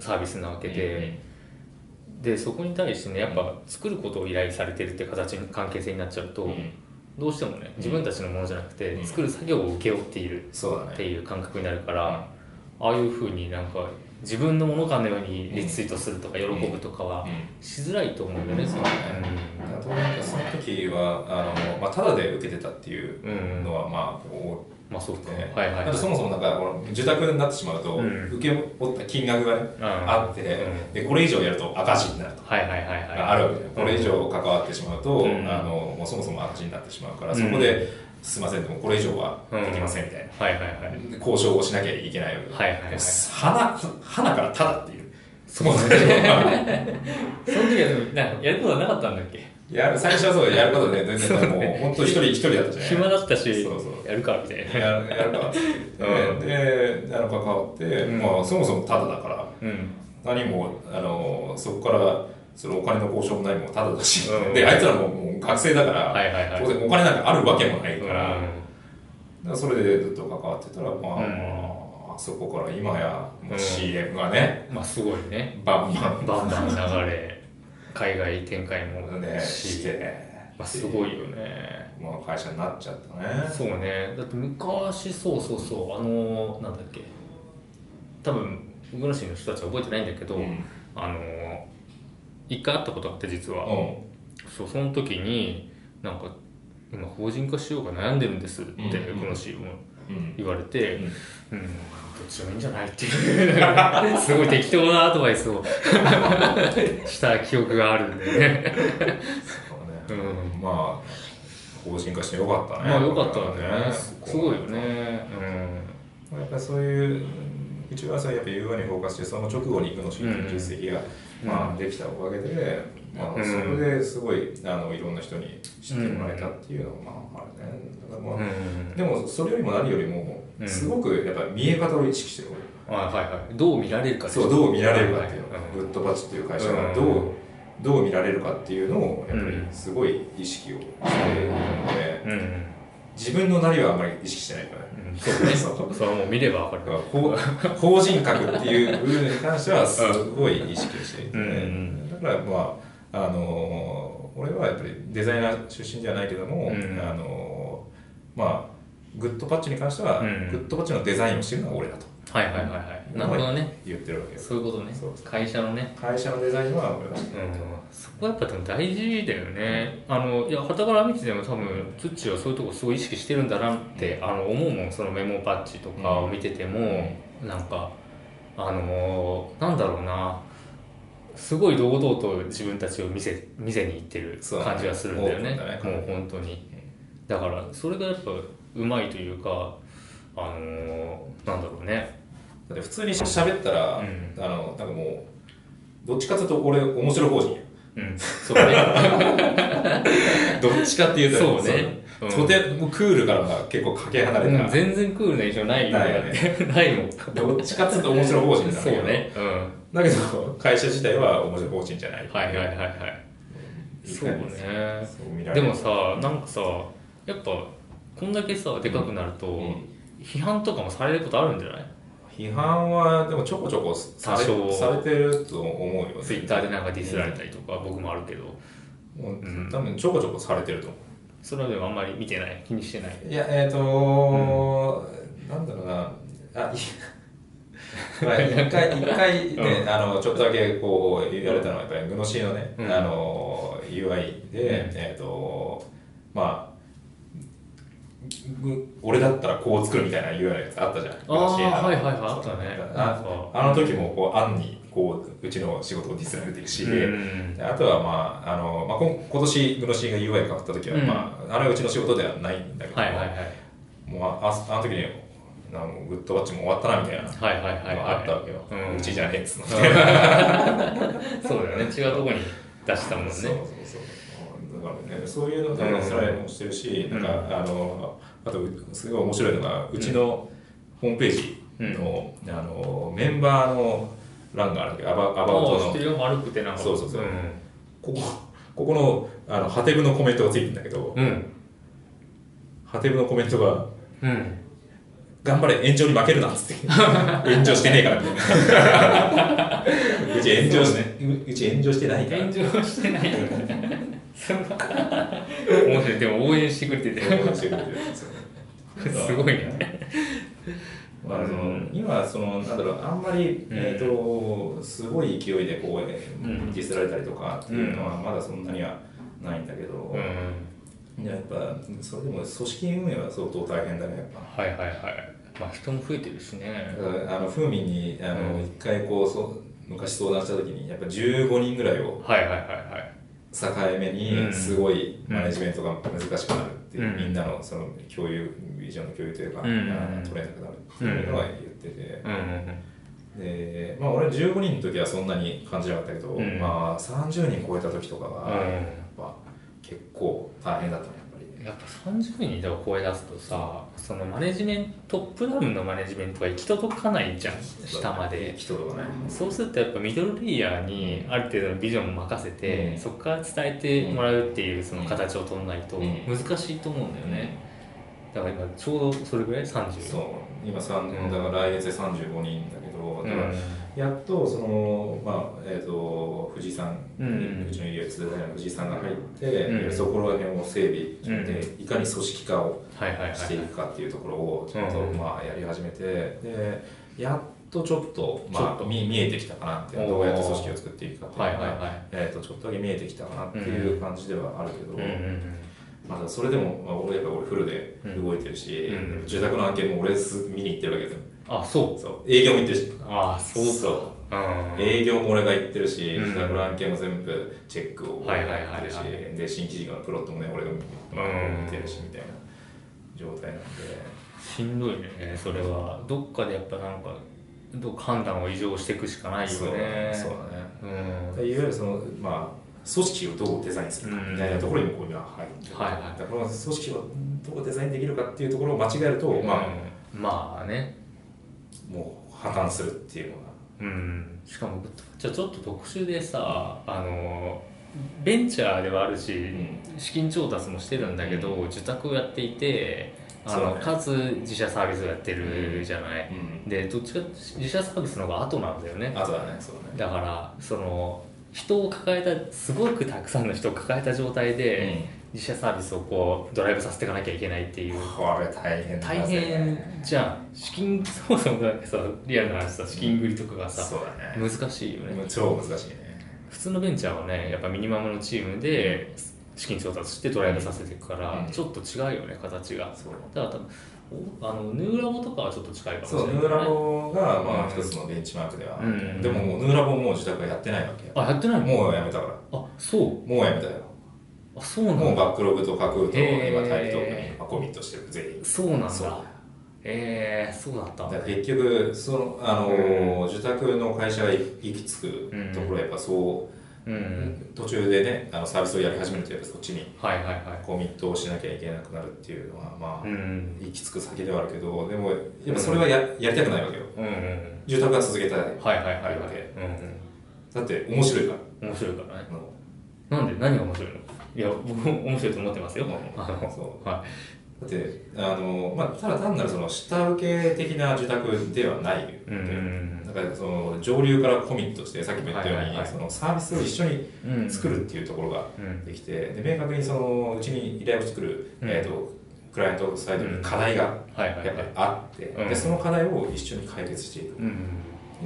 サービスなわけで、でそこに対してねやっぱ作ることを依頼されてるって形に関係性になっちゃうと、うん。どうしてもね自分たちのものじゃなくて、うん。作る作業を請け負っているそうだね。っていう感覚になるから、ああいうふうになんか自分のものかのようにリツイートするとか喜ぶとかはうん。しづらいと思うんだよね、そうだねだから当然その時はあの、まあ、ただで受けてたっていうのはまあ多まあそうか、くて、はいはい。あとそもそもなんかこの受託になってしまうと、うん。受け負った金額がね、うん。あって、うん。でこれ以上やると赤字になると。はいはいはいはい。あるわけでこれ以上関わってしまうと、うん。あのもうそもそも赤字になってしまうから、うん。そこですいませんでもこれ以上はできませんみたいな、はいはいはい。で交渉をしなきゃいけないわけで、はいはいはい。花花からただっていう。そうね その時はでもなんかやることはなかったんだっけ？やる最初はそうやることで全然もう 本当一人一人だったじゃない暇だったし。そうそうやるかみたいな。やるやるかであの関わって、うん。まあ、そもそもタダだからうん。何もあのそこからそのお金の交渉も何もタダだし、うん。であいつらももう学生だから、はいはいはい。当然お金なんかあるわけもないから,、だうん。からそれでずっと関わってたら、まあそこから今やもう CM がね、まあすごいね。バンバン。バンバン流れ海外展開もねしして、まあすごいよねまあ、会社になっちゃったね。そうね。だって昔そうそうそうあのなんだっけ。多分グノシーの人たちは覚えてないんだけど、うん。あの一回会ったことがあって実は、うん。そうその時になんか今法人化しようか悩んでるんですって、うん。グノシーも言われて、うん、うん、どっちでもいいんじゃないっていう。すごい適当なアドバイスを。した記憶があるんでね。そうね、うん、まあ法人化してよかったね。まあよかったね。すごいよね。うん。やっぱりそういううちはさやっぱ UI にフォーカスしてその直後に行くのし実績が、まあ、できたおかげで、まあ、それですごいあのいろんな人に知ってもらえたっていうのが、まあ、あるね。だから、まあでもそれよりも何よりもすごくやっぱ見え方を意識してる。はいはい。どう見られるかそうどう見られるかっていうの、グッドパッチっていう会社がどう、どう見られるかっていうのをやっぱりすごい意識をしているので、自分のなりはあんまり意識してないからね、そうね。それも見れば分かる。法人格っていう部分に関してはすごい意識をしていて、ね、だからまああの俺はやっぱりデザイナー出身じゃないけども、あのまあグッドパッチに関しては、グッドパッチのデザインをしてるのは俺だとはいはいはいはい。なるほどね。言ってるわけそういうことね。会社のね。会社のデザインは俺がしてる、うん、そこはやっぱでも大事だよね、あのいやはたから見てても多分ツッチはそういうとこすごい意識してるんだなって、あの思うもんそのメモパッチとかを見てても、うん、なんかあのなんだろうな。すごい堂々と自分たちを見せ見せに行ってる感じがするんだよね、ね、もう本当に。だからそれがやっぱうまいというかあのー、なんだろうね普通に喋ったら、うん、あのなんかもうどっちかというと俺面白法人うん、そうね。どっちかっていうと そうね、うん、とてもクールからは結構かけ離れた、うん、全然クールな印象ないよね。ない もん。どっちかっていうと面白法人だそうね、うん、だけど会社自体は面白法人じゃない。はいはいはいはい。そうね。でもさなんかさやっぱこんだけさでかくなると、批判とかもされることあるんじゃない？批判はでもちょこちょこされされてると思うよ、ね、ツイッターでなんかディスられたりとか、僕もあるけど、うん、多分ちょこちょこされてると思う。それはでもあんまり見てない。気にしてない。いやえっ、ー、と、うん、なんだろうな。あい まあ、一回一回ね、うん、あのちょっとだけこう言われたのはやっぱりグノシーのね、うん、あの UI で、えっ、ー、とまあ俺だったらこう作るみたいな言うようなやつあったじゃん。ああはいはいはいあったね。ああの時もこう案にこううちの仕事をディスられていくし、あとはまああの、まあ、今今年グノシーが UI 変わった時は、まあ、あれはうちの仕事ではないんだけど、はいはいはい、もうああの時にグッドバッチも終わったなみたいなのがあったわけよ、うちじゃねえっつのそうだよね。違うとこに出したもんね。そうそうそうだからねそういうのでスライドもしてるし、うん、なんかあのあとすごい面白いのがうちのホームページの,、あのメンバーの欄があるけ。どアバアバウトの。丸くてなんか。そうそうそう、ここここのあのハテブのコメントがついてるんだけど、うん、ハテブのコメントが、うん、頑張れ炎上に負けるなっつって。炎上してねえからみたいな。うち炎上し、ね、うち炎上してないから。炎上してないから。面白い。でも応援してくれてて。応援してくれてるんですごいね。まあ、その今そのなんだろうあんまり、えーとすごい勢いでこう、ディスられたりとかっていうのはまだそんなにはないんだけど、うん、やっぱそれでも組織運営は相当大変だねやっぱ。はいはいはい。まあ人も増えてるしね。あの風味にあの、一回こうそ昔相談した時にやっぱ15人ぐらいをはいはいはいはい。境目にすごいマネジメントが難しくなるっていう、みんなのその共有ビジョンの共有というか、取れなくなるっていうのは言ってて、でまあ俺15人の時はそんなに感じなかったけど、まあ30人超えた時とかはやっぱ結構大変だったね。やっぱ30人で超え出すとさそのマネジメントトップダウンのマネジメントが行き届かないじゃん下まで。行き届かないそうするとやっぱミドルレイヤーにある程度のビジョンを任せて、うん、そこから伝えてもらうっていうその形を取らないと難しいと思うんだよね、だから今ちょうどそれぐらい？30そう。今3、だから来月で35人だけどだから、やっとその、まあえーと、藤井さん、うん、うちのイナーの藤井さんが入って、うん、そこら辺を整備して、うん、いかに組織化をしていくかっていうところをちょっと、まあ、やり始めてでやっとちょっと、まあ、見見えてきたかなってどうやって組織を作っていくかっていうのが、えーと、ちょっとだけ見えてきたかなっていう感じではあるけど。まあ、それでも、まあ、俺やっぱ俺フルで動いてるし、うん。住宅の案件も俺す見に行ってるわけですよあそう。そう。営業も行ってるし。ああそうそう。ん。営業も俺が行ってるし、うん。自宅の案件も全部チェックをはいはいはいはい。やってるし、で新規事業のプロットもね俺が見てるしみたいな状態なんで。しんどいねそれは。どっかでやっぱなんかど判断を異常していくしかないよね。そうだね。そうだね。いわゆるそのまあ組織をどうデザインするかみたいなところにもこう今入ってる、はいはいだから組織をどうデザインできるかっていうところを間違えると、うん。まあまあねもう破綻するっていうのが。うん。しかもじゃあちょっと特殊でさあのベンチャーではあるし、資金調達もしてるんだけど、受託をやっていてあの、ね。かつ自社サービスをやってるじゃない、うん。でどっちか自社サービスの方が後なんだよね。あとだねそうだね。だからその人を抱えたすごくたくさんの人を抱えた状態で、自社サービスをこうドライブさせていかなきゃいけないっていう。これ大変だ大変じゃん。資金そもそもさリアルな話さ資金繰りとかがさ、そうだね。難しいよね。超難しいね。普通のベンチャーはねやっぱミニマムのチームで資金調達してドライブさせていくから、うん。ちょっと違うよね形が。そう。だから多分おあのヌーラボとかはちょっと近いかもしれない、ね、そうヌーラボがまあうん。一つのベンチマークではうん。でももうヌーラボももう自宅はやってないわけ。よあやってないの？もうやめたから。あそう。もうやめたよあそうなんだ。もうバックログと書くと今タイトルにまあコミットしてる全員そうなんだ。ええー、そうだった。んだ結局そのあのー受託の会社が行き着くところはやっぱそううん。途中でねあのサービスをやり始めるとやっぱそっちにはいはいはい。コミットをしなきゃいけなくなるっていうのはまあうん。行き着く先ではあるけどでもやっぱそれはややりたくないわけよ。うんうん住宅は続けたい。はいはいはいうんうん。だって面白いから。面白いからね。なんで？何が面白いの？いや僕も面白いと思ってますよ。そう。はだってあの、まあ、ただ単なるその下請け的な受託ではないうんうんだからその上流からコミットしてさっきも言ったように、はいはいはい。そのサービスを一緒にうん作るっていうところがうんできてで明確にそのうちに依頼を作る、うん。えー、とクライアントサイドに課題がやっぱあって、うん。でその課題を一緒に解決していく、うん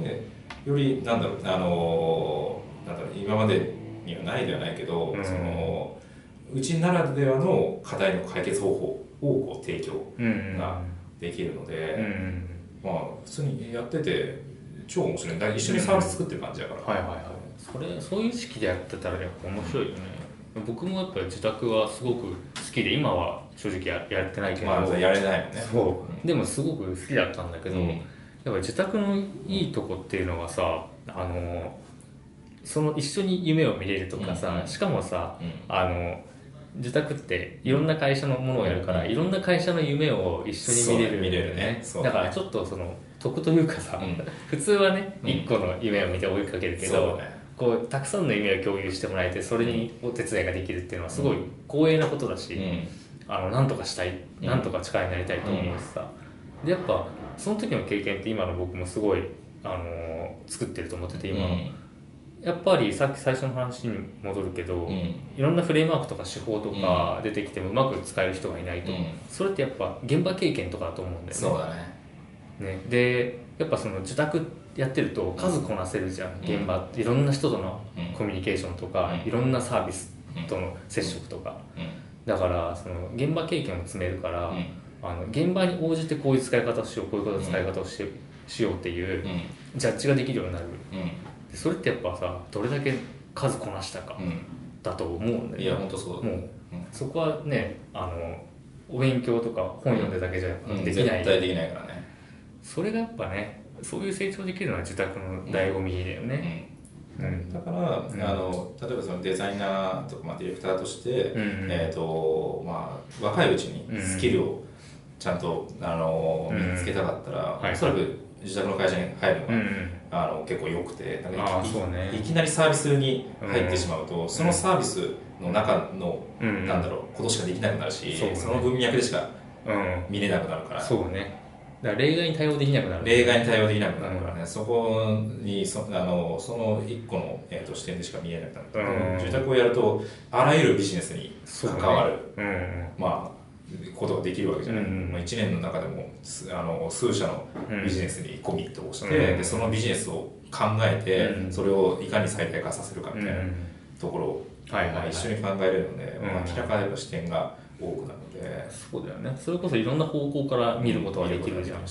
でよりなんだろうあのなんだろう今までにはないではないけど、うん。そのうちならではの課題の解決方法をこう提供うんができるので、うんまあ普通にやってて超面白い。だ一緒にサービス作ってる感じだから、はいはいはい。それそういう意識でやってたらやっぱ面白いよね。僕もやっぱり自宅はすごく好きで今は正直ややってないけど、まあやれないもんね。そう。でもすごく好きだったんだけど、うん。やっぱ自宅のいいとこっていうのはさあのその一緒に夢を見れるとかさ、しかもさうん。あの自宅っていろんな会社のものをやるから、いろんな会社の夢を一緒に見れる見れるね。だからちょっとその得というかさ、うん。普通はねうん。一個の夢を見て追いかけるけど、こうたくさんの夢を共有してもらえてそれにお手伝いができるっていうのはすごい光栄なことだし、うん。あのなんとかしたい、うん。なんとか力になりたいと思うしさ、でやっぱその時の経験って今の僕もすごい、あのー作ってると思ってて今の、やっぱりさっき最初の話に戻るけど、うん。いろんなフレームワークとか手法とか出てきてもうまく使える人がいないと、うん。それってやっぱ現場経験とかだと思うんだよね。そうだね。ね、でやっぱその自宅やってると数こなせるじゃん、うん。現場。いろんな人とのうん。コミュニケーションとか、うん。いろんなサービスとの接触とか、だからその現場経験を積めるから、うん。あの現場に応じてこういう使い方をしようこういう使い方をし,、しようっていううん。ジャッジができるようになる。うん。でそれってやっぱさどれだけ数こなしたかうん。だと思うんだよね。いや本当そうだ。もううん。そこはねあのお勉強とか本読んでだけじゃうん。できない、絶対できないからね。それがやっぱねそういう成長できるのは自宅の醍醐味だよね、うん。だから、ん。あの例えばそのデザイナーとか、まあ、ディレクターとして、うんえーとまあ、若いうちにスキルをちゃんとあのうん身につけたかったら、はいおそらく自宅の会社に入るのが、うんあの結構良くてなんかいそうね。いきなりサービスに入ってしまうと、そのサービスの中の、うん。なんだろうことしかできなくなるしそうね。その文脈でしかうん。見れなくなるから。そうね。だから例外に対応できなくなる例外に対応できなくなるからね、そこにそあのその一個の、えー、と視点でしか見えなくなる、うん。住宅をやるとあらゆるビジネスに関わる、うん。まあことができるわけじゃない、うんまあ、1年の中でもすあの数社のビジネスにコミットをして、うん。でそのビジネスを考えて、うん。それをいかに最大化させるかみたいなうんところを、はいはいはい。まあ、一緒に考えれるので、うん。まあ明らかなやっぱ視点が多くなるので。そうだよね。それこそいろんな方向から見ることができるじゃん、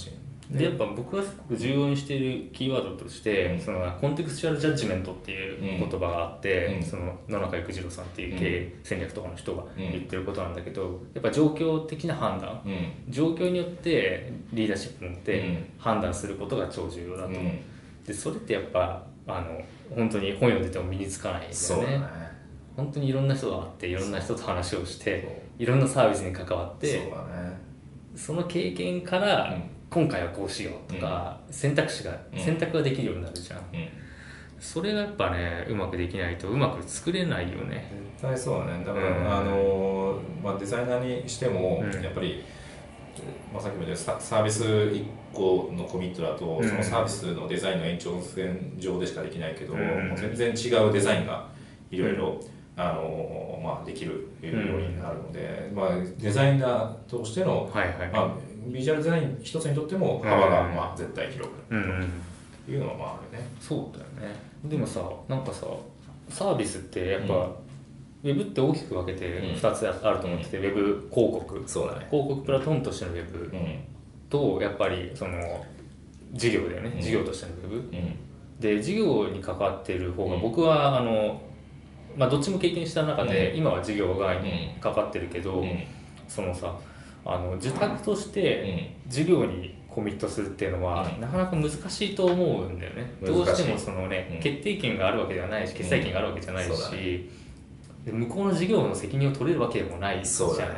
でやっぱ僕がすごく重要にしているキーワードとして、うん、そのコンテクスチュアルジャッジメントっていう言葉があって、うん、その野中育次郎さんっていう経営戦略とかの人が言ってることなんだけど、やっぱ状況的な判断、状況によってリーダーシップを持って判断することが超重要だと。思う、でそれってやっぱあの本当に本読んでても身につかないんだよね、ね、本当にいろんな人があっていろんな人と話をしていろんなサービスに関わってそ,、の経験から、今回はこうしようとか、選択肢が、選択ができるようになるじゃん、それがやっぱねうまくできないとうまく作れないよね。絶対そうだね。だから、うん、あのまあ、デザイナーにしても、うん、やっぱり、まあ、さっきも言ったサービス1個のコミットだと、うん、そのサービスのデザインの延長線上でしかできないけど、全然違うデザインがいろいろ、あのまあ、できるようになるので、まあ、デザイナーとしての、はいはい。まあ、ビジュアルデザイン一つにとっても幅が、まあ、絶対広く。なるというのはまああるね、そうだよね。でもさなんかさサービスってやっぱ、ウェブって大きく分けて2つあると思ってて、ウェブ広告。そうだ、ね、広告プラットフォームとしてのウェブと、やっぱりその事業だよね、事業としてのウェブ、で事業に関わっている方が僕はあのまあ、どっちも経験した中で、今は事業側にかかってるけど、そのさあの受託として事業にコミットするっていうのは、なかなか難しいと思うんだよね。どうしてもそのね、決定権があるわけではないし決済権があるわけじゃないし、向こうの事業の責任を取れるわけでもないじゃない、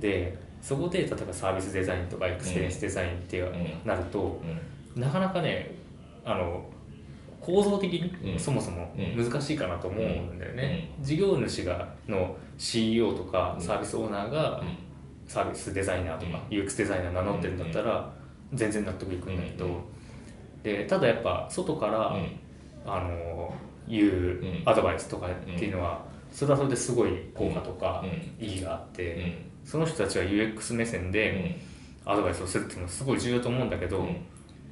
でそこで例えばサービスデザインとか experience design ってなると、なかなかねあの構造的にそもそも難しいかなと思うんだよね、事業主がの CEO とかサービスオーナーがサービスデザイナーとか UX デザイナー名乗ってるんだったら全然納得いくんだけどでただやっぱ外からあの言うアドバイスとかっていうのはそれはそれですごい効果とか意義があってその人たちは UX 目線でアドバイスをするっていうのはすごい重要だと思うんだけど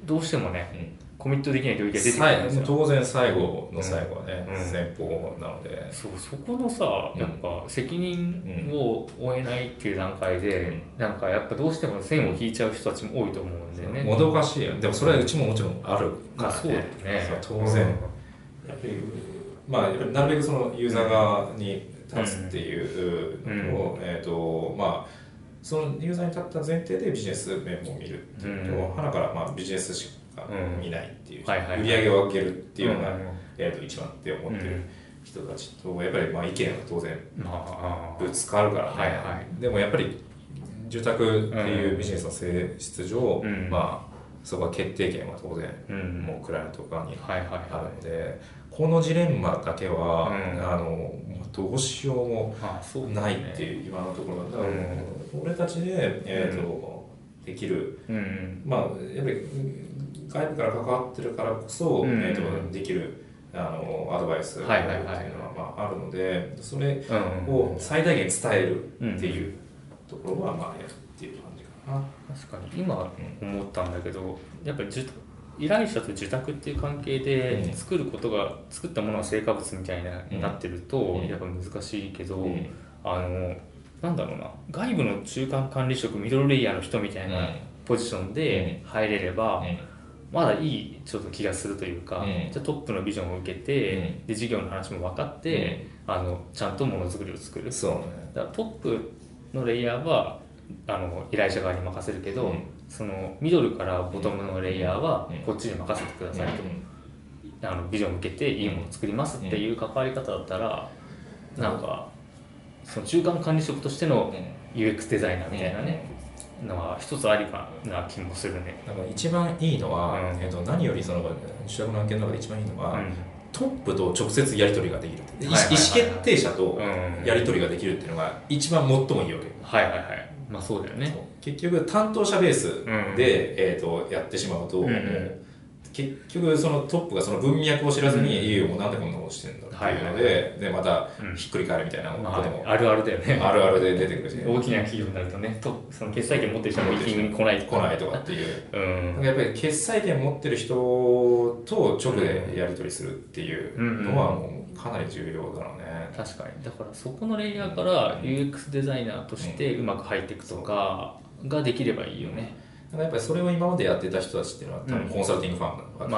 どうしてもねコミットできない領域が出てくるんですよ。当然最後の最後はね、うん、先方なので。そうそこのさやっぱ責任を負えないっていう段階で、うん、なんかやっぱどうしても線を引いちゃう人たちも多いと思うんだよねもどかしいよでもそれはうちももちろんあるからね、そうね。当然、やっぱりまあなるべくそのユーザー側に立つっていうのを、えっ、ー、とまあそのユーザーに立った前提でビジネス面も見るっていうと、うん、花からまあビジネスか見ないっていう、売り上げを上げるっていうのが、えー、と一番って思ってる人たちとやっぱりまあ意見が当然ぶつかるからね、でもやっぱり住宅っていうビジネスの性質上、まあそこは決定権は当然、もうクライアント側にあるので、このジレンマだけは、あのどうしようもないっていう今のところだ。から、俺たちで、えーとできる、まあやっぱり外部から関わってるからこそ、えー、とできるあのアドバイスっていうのは、まあ、あるのでそれを最大限伝えるっていうところはまあやるっていう感じかな。確かに今思ったんだけどやっぱり依頼者と受託っていう関係で作ることが、作ったものが成果物みたいになってると、やっぱ難しいけど、あのなんだろうな。外部の中間管理職ミドルレイヤーの人みたいなポジションで入れれば、まだいいちょっと気がするというか、じゃトップのビジョンを受けて、で事業の話も分かって、あのちゃんとものづくりを作る。そう、ね、だからトップのレイヤーはあの依頼者側に任せるけど、そのミドルからボトムのレイヤーはこっちに任せてくださいと、あのビジョンを受けていいものを作りますっていう関わり方だったら、なんかその中間管理職としての UX デザイナーみたいなね、のは一つありかな気もするね。だから一番いいのは、うん、えーと、何よりその主役の案件の中で一番いいのは、うん、トップと直接やり取りができる、意思決定者とやり取りができるっていうのが一番最もいいわけ。はいはいはい。まあそうだよね。結局担当者ベースで、うん、えーと、やってしまうと、うん、結結局そのトップがその文脈を知らずに、いいよもうなんでこんなことしてんだっていうので、でまたひっくり返るみたいなことも、あ、るあるだよね。あるあるで出てくるし、大きな企業になるとねとその決済権持ってる人がミーティングに来ない来ないとかっていう、うん、やっぱり決済権持ってる人と直でやり取りするっていうのはもうかなり重要だろうね、確かに。だからそこのレイヤーから UX デザイナーとしてうまく入っていくとかができればいいよね、やっぱりそれを今までやってた人たちっていうのは多分コンサルティングファームなのかな、ま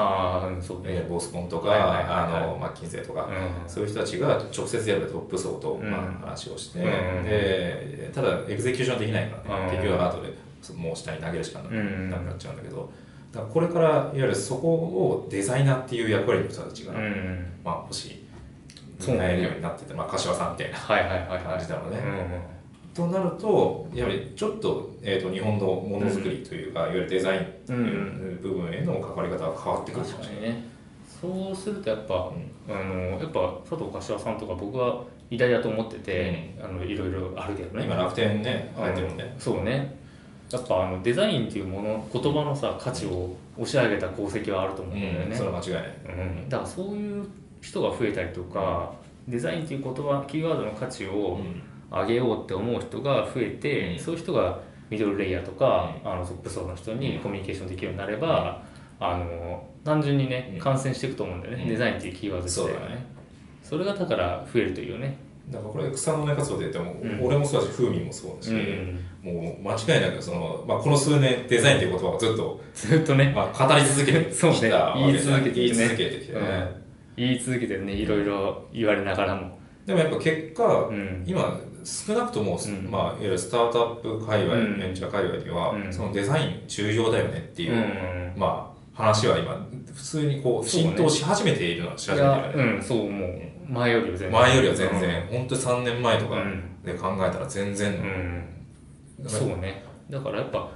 あそうね。ボスコンとか、あのマッキンゼーとか、うん。そういう人たちが直接やるトップ層と、うん。まあ、話をして、うん。でただエグゼキューションできないからね、うん。結局は後でもう下に投げるしかなくうん。なっちゃうんだけど、だからこれからいわゆるそこをデザイナーっていう役割の人たちが、うん。まあ、欲しい。そうね。担えるようになってて、まあ、柏さんみたいな感じだろうね。うんとなるとやはりちょっと,、えー、と日本のものづくりというか、いわゆるデザインっていう部分への関わり方が変わってくるかもしれない。ね。そうするとやっぱ、ん。あのやっぱ佐藤柏さんとか僕は偉大だと思ってて、あのいろいろあるけどね。今楽天ね入ってるもんね。そうね。やっぱあのデザインっていうもの言葉のさ価値を押し上げた功績はあると思うんだよね、うん、それは間違いない。うん、だからそういう人が増えたりとか、デザインっていう言葉キーワードの価値を上げようって思う人が増えて、うん。そういう人がミドルレイヤーとか、あのトップ層の人にコミュニケーションできるようになれば、あの単純にねうん。感染していくと思うんだよね、うん。デザインっていうキーワード自体がそうだね。それがだから増えるというよねだからこれ草の根活動で言っても、うん。俺もそうだし風味もそうだし、うん。もう間違いなくその、まあ、この数年デザインという言葉をずっと、ずっとね、まあ、語り続けてきたそうね。言い続けてね。言い続けてきてね、うん。言い続けてねいろいろ言われながらも、でもやっぱ結果、うん。今少なくとも、ん。まあ、いわゆるスタートアップ界隈、うん。ベンチャー界隈では、うん。そのデザイン重要だよねっていう、うん。まあ、話は今普通にこう浸透し始めているのはしい始めてるうんそう思う前よりは全然。前よりは全然、本当に3年前とかうん。で考えたら全然、うん、そうね。だからやっぱ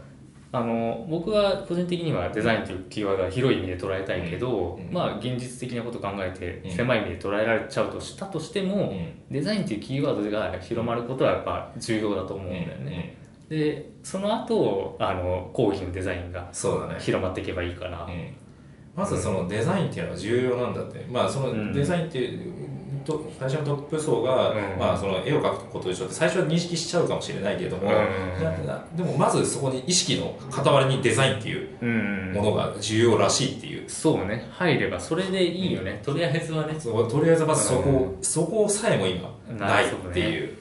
あの僕は個人的にはデザインというキーワードは広い意味で捉えたいけど、うんまあ現実的なことを考えてうん。狭い意味で捉えられちゃうとしたとしても、うん。デザインというキーワードが広まることはやっぱ重要だと思うんだよね、でその後あの講義のデザインがそうだね。広まっていけばいいかな、うん。まずそのデザインっていうのは重要なんだって、まあそうん。のデザインっていうと会社のトップ層が、うん。まあその絵を描くことでしょって最初は認識しちゃうかもしれないけども、でもまずそこに意識の傍らにデザインっていううん。ものが重要らしいっていう、そうね。入ればそれでいいよね、とりあえずはね。そうとりあえずまずそこ、そこさえも今ないっていう、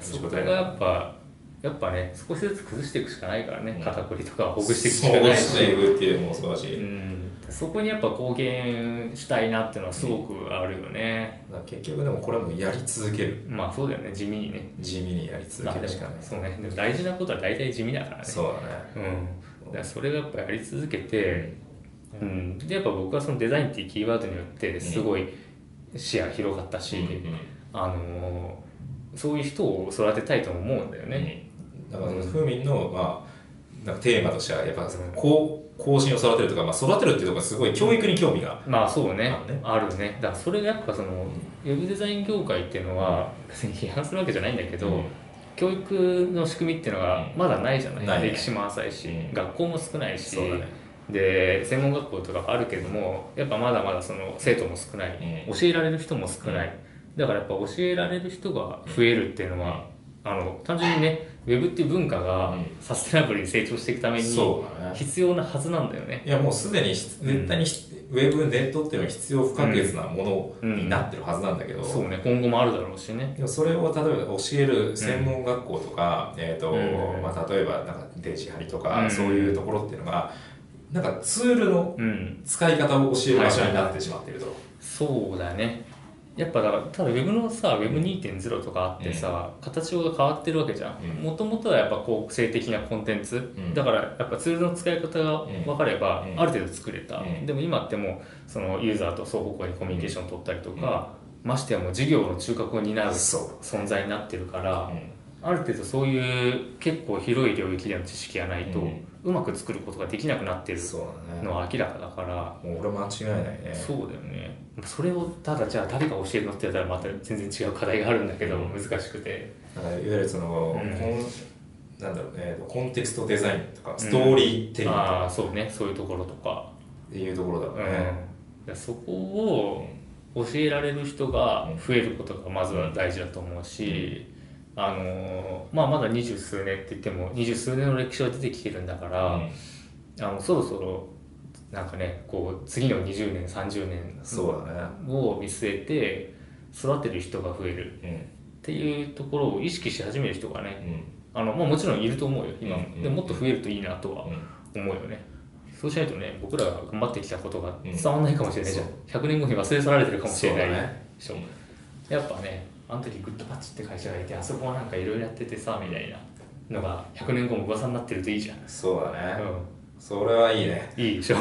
そこがやっぱやっぱね少しずつ崩していくしかないからね、うん。肩こりとかはほぐしていくしかないし。していくっていうのもそうだし、うん、そこにやっぱ貢献したいなっていうのはすごくあるよね、だから結局でもこれはもうやり続ける。まあそうだよね。地味にね。地味にやり続けるしかない、そうねでも大事なことは大体地味だからね。そうだね。うん、だからそれがやっぱやり続けて、うん、でやっぱ僕はそのデザインっていうキーワードによってすごい視野広がったし、うんうん。あのーそういう人を育てたいとも思うんだよね、だからその風民の、まあ、なんかテーマとしてはやっぱんこう更新を育てるとか、まあ、育てるっていうところがすごい教育に興味が、まあそうね。まあるね。だからそれがやっぱそのウェブデザイン業界っていうのは別に批判するわけじゃないんだけど、うん。教育の仕組みっていうのがまだないじゃない、ないね。歴史も浅いし、うん。学校も少ないし。ね。で専門学校とかあるけどもやっぱまだまだその生徒も少ない、うん。教えられる人も少ない、だからやっぱ教えられる人が増えるっていうのは、あの単純にねウェブっていう文化がうん。サステナブルに成長していくために必要なはずなんだよね。いやもうすでに絶対にウェブネットっていうのは必要不可欠なものになってるはずなんだけど、そうね今後もあるだろうしね。でもそれを例えば教える専門学校とか、えーとうん。まあ、例えばなんかデジハリとか、うん。そういうところっていうのがなんかツールのうん。使い方を教える場所になってしまっていると、そうだねやっぱだからただウェブのさ Web2.0 とかあってさ、形が変わってるわけじゃん。うん。もともとはやっぱこう性的なコンテンツ、ん。だからやっぱツールの使い方が分かれば、うん。ある程度作れた、うん。でも今ってもうそのユーザーと双方向にコミュニケーションを取ったりとか、ましてやもう事業の中核を担うそ存在になってるから、うんある程度そういう結構広い領域での知識がないと、うん。うまく作ることができなくなってるのは明らかだから、もう俺間違いないね。そうだよね。それをただじゃあ誰が教えるのって言ったらまた全然違う課題があるんだけど、うん。難しくて。いわゆるその、うん。コンなんだろうねコンテクストデザインとかストーリーテリングとか、ああそうね。そういうところとか。っていうところだうん。ね、いやそこを教えられる人が増えることがまずは大事だと思うし、あのまあ、まだ二十数年って言っても二十数年の歴史は出てきてるんだから、あのそろそろなんかねこう次の20年30年そうだね。を見据えて育てる人が増える。うん。っていうところを意識し始める人がねうん。あの、まあ、もちろんいると思うよ今。も、うん。でもっと増えるといいなとはうん。思うよね。そうしないとね僕らが頑張ってきたことがうん伝わらないかもしれないじゃん、100年後に忘れ去られてるかもしれないでしょ、やっぱねあの時グッドパッチって会社がいてあそこはなんかいろいろやっててさみたいな。のが100年後も噂になってるといいじゃん、そうだね、うそれはいいね。ん、いいでしょ。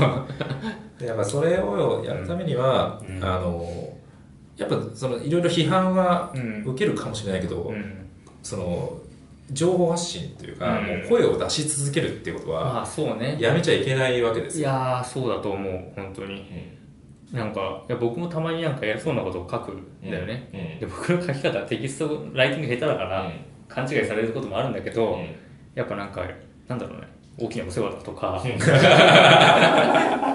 でやっぱそれをやるためには、うん。あのやっぱそのいろいろ批判はうん。受けるかもしれないけど、うん。その情報発信というか、うん。もう声を出し続けるっていうことはまあそうね。やめちゃいけないわけですよ、いやーそうだと思う。本当になんかいや僕もたまになんか偉そうなことを書くんだよね、うんで僕の書き方テキストライティング下手だから、うん。勘違いされることもあるんだけど、うん。やっぱなんかなんだろうね。大きなお世話だとか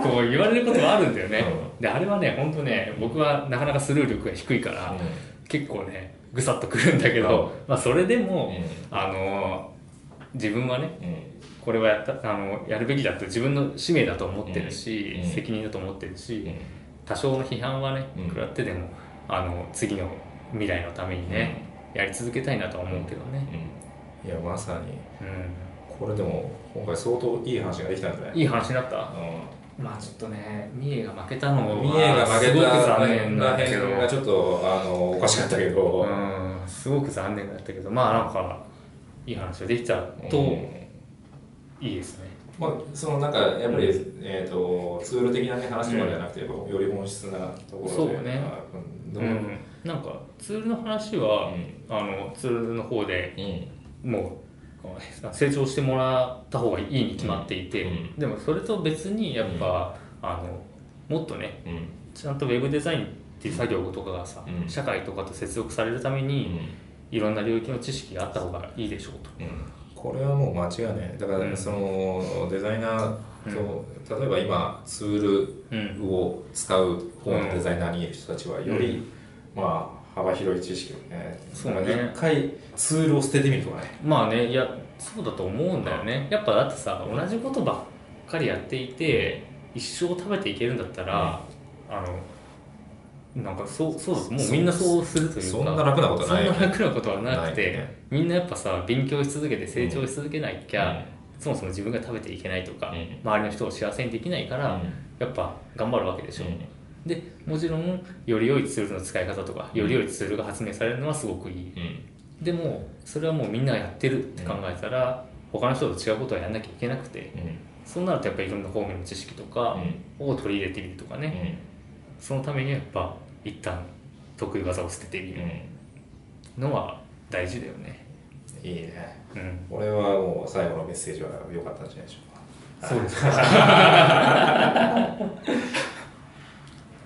こう言われることもあるんだよね、であれはね本当ね僕はなかなかスルー力が低いから、結構ねぐさっとくるんだけど、まあ、それでも、あの自分はねこれはやったあのやるべきだと自分の使命だと思ってるし、うん。責任だと思ってるし、多少の批判はねうん。食らってでもあの次の未来のためにね、やり続けたいなとは思うけどね、いやまさに。うん、これでも今回相当いい話ができたんじゃない？いい話になった？うまあちょっとね三重が負けたの三重が負けすごくた残念だけど。辺がちょっとあのおかしかったけど、うん。すごく残念だったけど。まあなんかいい話ができたとうん。いいですね、まあ、そのなんかやっぱり、えー、とツール的な、ね、話とかじゃなくて、より本質なところでそうね。う？ん。なんかツールの話は、あのツールの方でうん。もう成長してもらった方がいいに決まっていて、うん。でもそれと別にやっぱ、あのもっとねうん。ちゃんとウェブデザインっていう作業とかがさ、うん。社会とかと接続されるために、いろんな領域の知識があった方がいいでしょうと。うんこれはもう間違いない。だから、うん。そのデザイナーと、例えば今ツーうん。ルを使う方のデザイナーにいる人たちはより、まあ幅広い知識をねそうね。一回ツールを捨ててみるとかね。まあねいやそうだと思うんだよね。やっぱだってさ同じことばっかりやっていて一生食べていけるんだったら、あのなんかそうそうだもうみんなそうするというか。そんな楽なことはないそんな楽なことはなくて、ね。みんなやっぱさ勉強し続けて成長し続けなきゃ、うん。そもそも自分が食べていけないとか、うん。周りの人を幸せにできないから、うん。やっぱ頑張るわけでしょ、うん。でもちろんより良いツールの使い方とかより良いツールが発明されるのはすごくいい、うん。でもそれはもうみんながやってるって考えたら、他の人と違うことはやんなきゃいけなくてうん。そうなるとやっぱりいろんな方面の知識とかを取り入れてみるとかね、そのためにはやっぱ一旦得意技を捨ててみうん。るのは大事だよね。いいね。うん。これはもう最後のメッセージは良かったんじゃないでしょうか。そうです。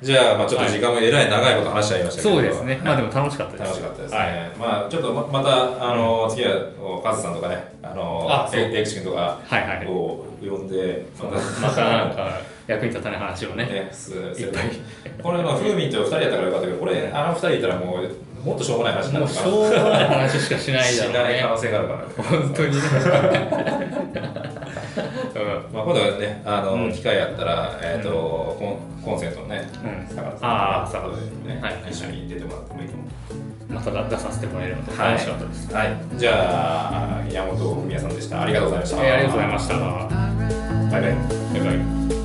じゃあ、まあちょっと時間もえらい長いこと話しちゃいましたけど、そうですね。まあでも楽しかったです楽しかったですね、はい。まあちょっとままたあの、次はカズさんとかねあのあエエクシ君とかはいはいを呼んでまたまたなんか役に立たない話をね。ねすっぱい。これまあフーミンと2人やったからよかったけどこれあの2人いたらもうもっとしょうもない話になるからしょうもない話しかしないだろうしない可能ね性があるから。ね本当に。ね まあ、今度はねあの、うん。機会あったら、えーとコンコンセントのね、うん。坂田さんあー坂田でね、はい。一緒に出てもらってもいいと思う。また出させてもらえるので楽しかったです、はい、じゃあ山本文也さんでした。ありがとうございました、えーありがとうございました。バイバイバイバイ